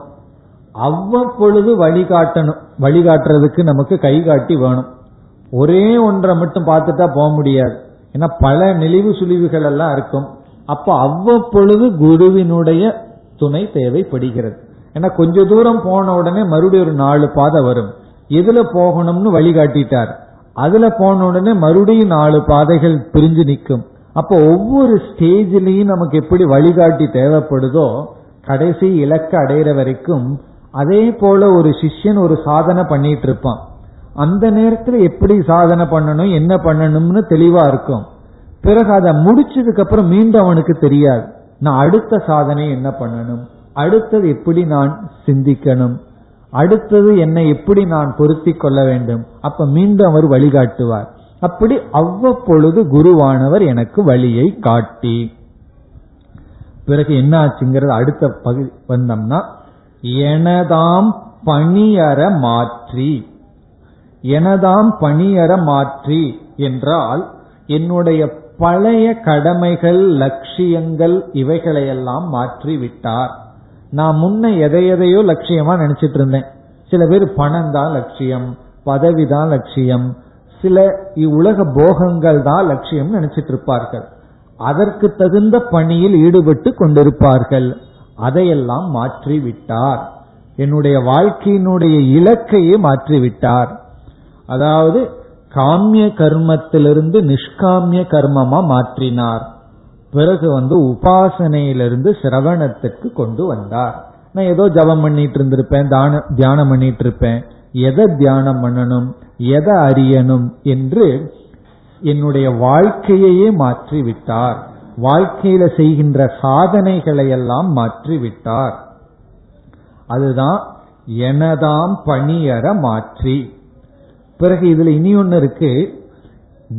அவ்வப்பொழுது வழிகாட்டணும் வழிகாட்டுறதுக்கு நமக்கு கை காட்டி வேணும். ஒரே ஒன்றை மட்டும் பார்த்துட்டா போக முடியாது. ஏன்னா பல நெளிவு சுழிவுகள் எல்லாம் இருக்கும். அப்ப அவ்வப்பொழுது குருவினுடைய துணை தேவைப்படுகிறது. ஏன்னா கொஞ்ச தூரம் போன உடனே மறுபடியும் ஒரு நாலு பாதை வரும். எதுல போகணும்னு வழிகாட்டிட்டார். அதுல போன உடனே மறுபடியும் நாலு பாதைகள் பிரிஞ்சு நிற்கும். அப்போ ஒவ்வொரு ஸ்டேஜிலையும் நமக்கு எப்படி வழிகாட்டி தேவைப்படுதோ கடைசி இலக்க அடையிற வரைக்கும் அதே போல ஒரு சிஷ்யன் ஒரு சாதனை பண்ணிட்டு இருப்பான். அந்த நேரத்துல எப்படி சாதனை பண்ணணும் என்ன பண்ணணும்னு தெளிவா இருக்கும். பிறகு அதை முடிச்சதுக்கு அப்புறம் மீண்டும் அவனுக்கு தெரியாது. நான் அடுத்த சாதனை என்ன பண்ணணும்? அடுத்தது எப்படி நான் சிந்திக்கணும்? அடுத்தது என்னை எப்படி நான் பொருத்தி கொள்ள வேண்டும்? அப்ப மீண்டும் அவர் வழிகாட்டுவார். அப்படி அவ்வப்பொழுது குருவானவர் எனக்கு வழியை காட்டி. பிறகு என்ன ஆச்சுங்கிறது அடுத்த பகுதி வந்தோம்னா எனதாம் பணியற மாற்றி. எனதாம் பணியற மாற்றி என்றால் என்னுடைய பழைய கடமைகள் லட்சியங்கள் இவைகளையெல்லாம் மாற்றி விட்டார் நான் முன்ன எதை எதையோ லட்சியமா நினைச்சிட்டு இருந்தேன். சில பேர் பணம் தான் லட்சியம் பதவி தான் லட்சியம் சில இவ்வுலக போகங்கள் தான் லட்சியம் நினைச்சிட்டு இருப்பார்கள். அதற்கு தகுந்த பணியில் ஈடுபட்டு கொண்டிருப்பார்கள். அதையெல்லாம் மாற்றி விட்டார் என்னுடைய வாழ்க்கையினுடைய இலக்கையே மாற்றி விட்டார் அதாவது காமிய கர்மத்திலிருந்து நிஷ்காமிய கர்மமா மாற்றினார். பிறகு வந்து உபாசனையிலிருந்து சிரவணத்திற்கு கொண்டு வந்தார். நான் ஏதோ ஜபம் பண்ணிட்டு இருந்திருப்பேன் தான தியானம் பண்ணிட்டு இருப்பேன். எதை தியானம் பண்ணணும் எதை அறியணும் என்று என்னுடைய வாழ்க்கையையே மாற்றி விட்டார் வாழ்க்கையில செய்கின்ற சாதனைகளை எல்லாம் மாற்றி விட்டார் அதுதான் எனதாம் பணியற மாற்றி. பிறகு இதுல இனி ஒன்னு இருக்கு.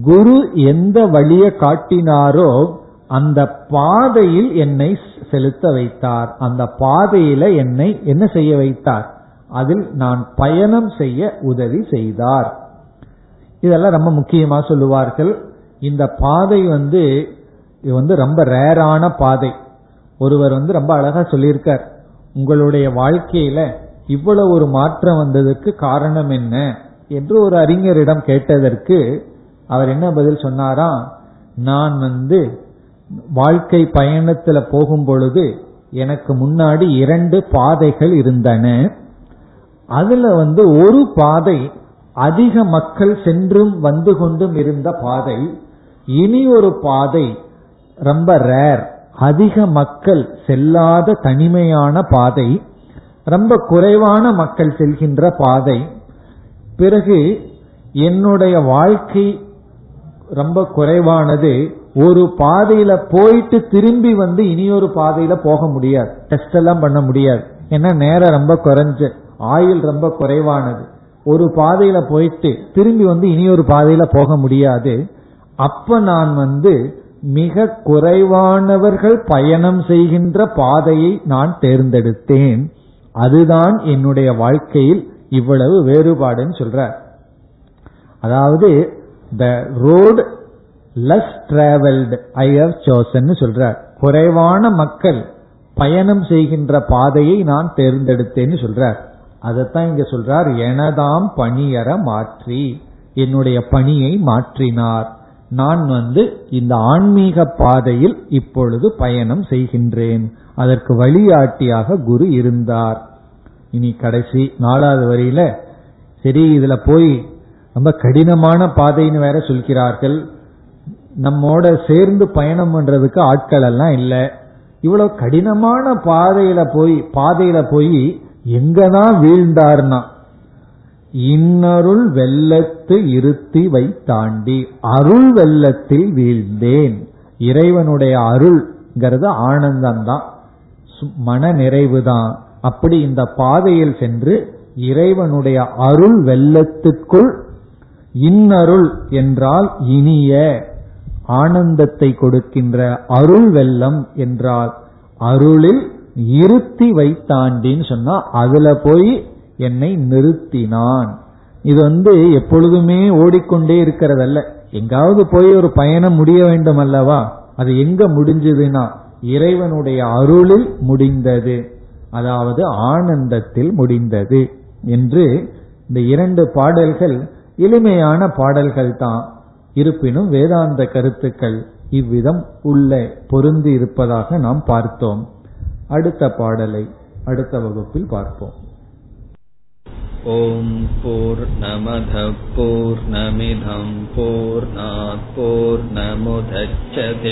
குரு எந்த வழிய காட்டினாரோ அந்த பாதையில் என்னை செலுத்த வைத்தார். அந்த பாதையில என்னை என்ன செய்ய வைத்தார்? அதில் நான் பயணம் செய்ய உதவி செய்தார். இதெல்லாம் ரொம்ப முக்கியமா சொல்லுவார்கள். இந்த பாதை வந்து இது வந்து ரொம்ப ரேரான பாதை. ஒருவர் வந்து ரொம்ப அழகா சொல்லியிருக்கார். உங்களுடைய வாழ்க்கையில இவ்வளவு ஒரு மாற்றம் வந்ததற்கு காரணம் என்ன? என்று ஒரு அறிஞரிடம் கேட்டதற்கு அவர் என்ன பதில் சொன்னாரா நான் வந்து வாழ்க்கை பயணத்துல போகும் பொழுது எனக்கு முன்னாடி இரண்டு பாதைகள் இருந்தன. அதுல வந்து ஒரு பாதை அதிக மக்கள் சென்றும் வந்து கொண்டும் இருந்த பாதை இனி ஒரு பாதை ரொம்ப ரேர் அதிக மக்கள் செல்லாத தனிமையான பாதை ரொம்ப குறைவான மக்கள் செல்கின்ற பாதை பிறகு என்னுடைய வாழ்க்கை ரொம்ப குறைவானது. ஒரு பாதையில போயிட்டு திரும்பி வந்து இனியொரு பாதையில போக முடியாது. டெஸ்ட் எல்லாம் பண்ண முடியாது. ஏன்னா நேரம் ரொம்ப குறைஞ்சு ஆயுள் ரொம்ப குறைவானது. ஒரு பாதையில போயிட்டு திரும்பி வந்து இனியொரு பாதையில போக முடியாது. அப்ப நான் வந்து மிக குறைவானவர்கள் பயணம் செய்கின்ற பாதையை நான் தேர்ந்தெடுத்தேன். அதுதான் என்னுடைய வாழ்க்கையில் இவ்வளவு வேறுபாடுன்னு சொல்றார் அதாவது the road less travelled I have chosen சொல்றார் குறைவான மக்கள் பயணம் செய்கின்ற பாதையை நான் தேர்ந்தெடுத்தேன்னு சொல்றார் அதைத்தான் இங்க சொல்றார் எனதாம் பணியற மாற்றி. என்னுடைய பணியை மாற்றினார். நான் வந்து இந்த ஆன்மீக பாதையில் இப்பொழுது பயணம் செய்கின்றேன். அதற்கு வழிகாட்டியாக குரு இருந்தார். இனி கடைசி நாலாவது வரியில சரி இதுல போய் ரொம்ப கடினமான பாதைன்னு வேற சொல்கிறார்கள். நம்மோட சேர்ந்து பயணம் பண்றதுக்கு ஆட்கள் எல்லாம் இல்லை. இவ்வளவு கடினமான பாதையில போய் பாதையில போய் எங்கதான் வீழ்ந்தார்னா இன்னருள் வெள்ளத்து இருத்தி வைத்தாண்டி அருள் வெள்ளத்தில் வீழ்ந்தேன். இறைவனுடைய அருள்ங்கிறது ஆனந்தம்தான். மன நிறைவு தான் அப்படி இந்த பாதையில் சென்று இறைவனுடைய அருள் வெள்ளத்துக்குள் இன்னருள் என்றால் இனிய ஆனந்தத்தை கொடுக்கின்ற அருள் வெள்ளம் என்றால் அருளில் இருத்தி வைத்தாண்டின்னு சொன்னா அதுல போய் என்னை நிறுத்தினான். இது வந்து எப்பொழுதுமே ஓடிக்கொண்டே இருக்கிறதல்ல. எங்காவது போய் ஒரு பயணம் முடிய வேண்டும் அல்லவா அது எங்க முடிஞ்சதுன்னா இறைவனுடைய அருளில் முடிந்தது. அதாவது ஆனந்தத்தில் முடிந்தது என்று இந்த இரண்டு பாடல்கள் எளிமையான பாடல்கள் தான் இருப்பினும் வேதாந்த கருத்துக்கள் இவ்விதம் உள்ள பொருந்தி இருப்பதாக நாம் பார்த்தோம் அடுத்த பாடலை அடுத்த வகுப்பில் பார்ப்போம் ॐ पूर्णमधपूर्णमिधं पूर्णात् पूर्णमुदच्छते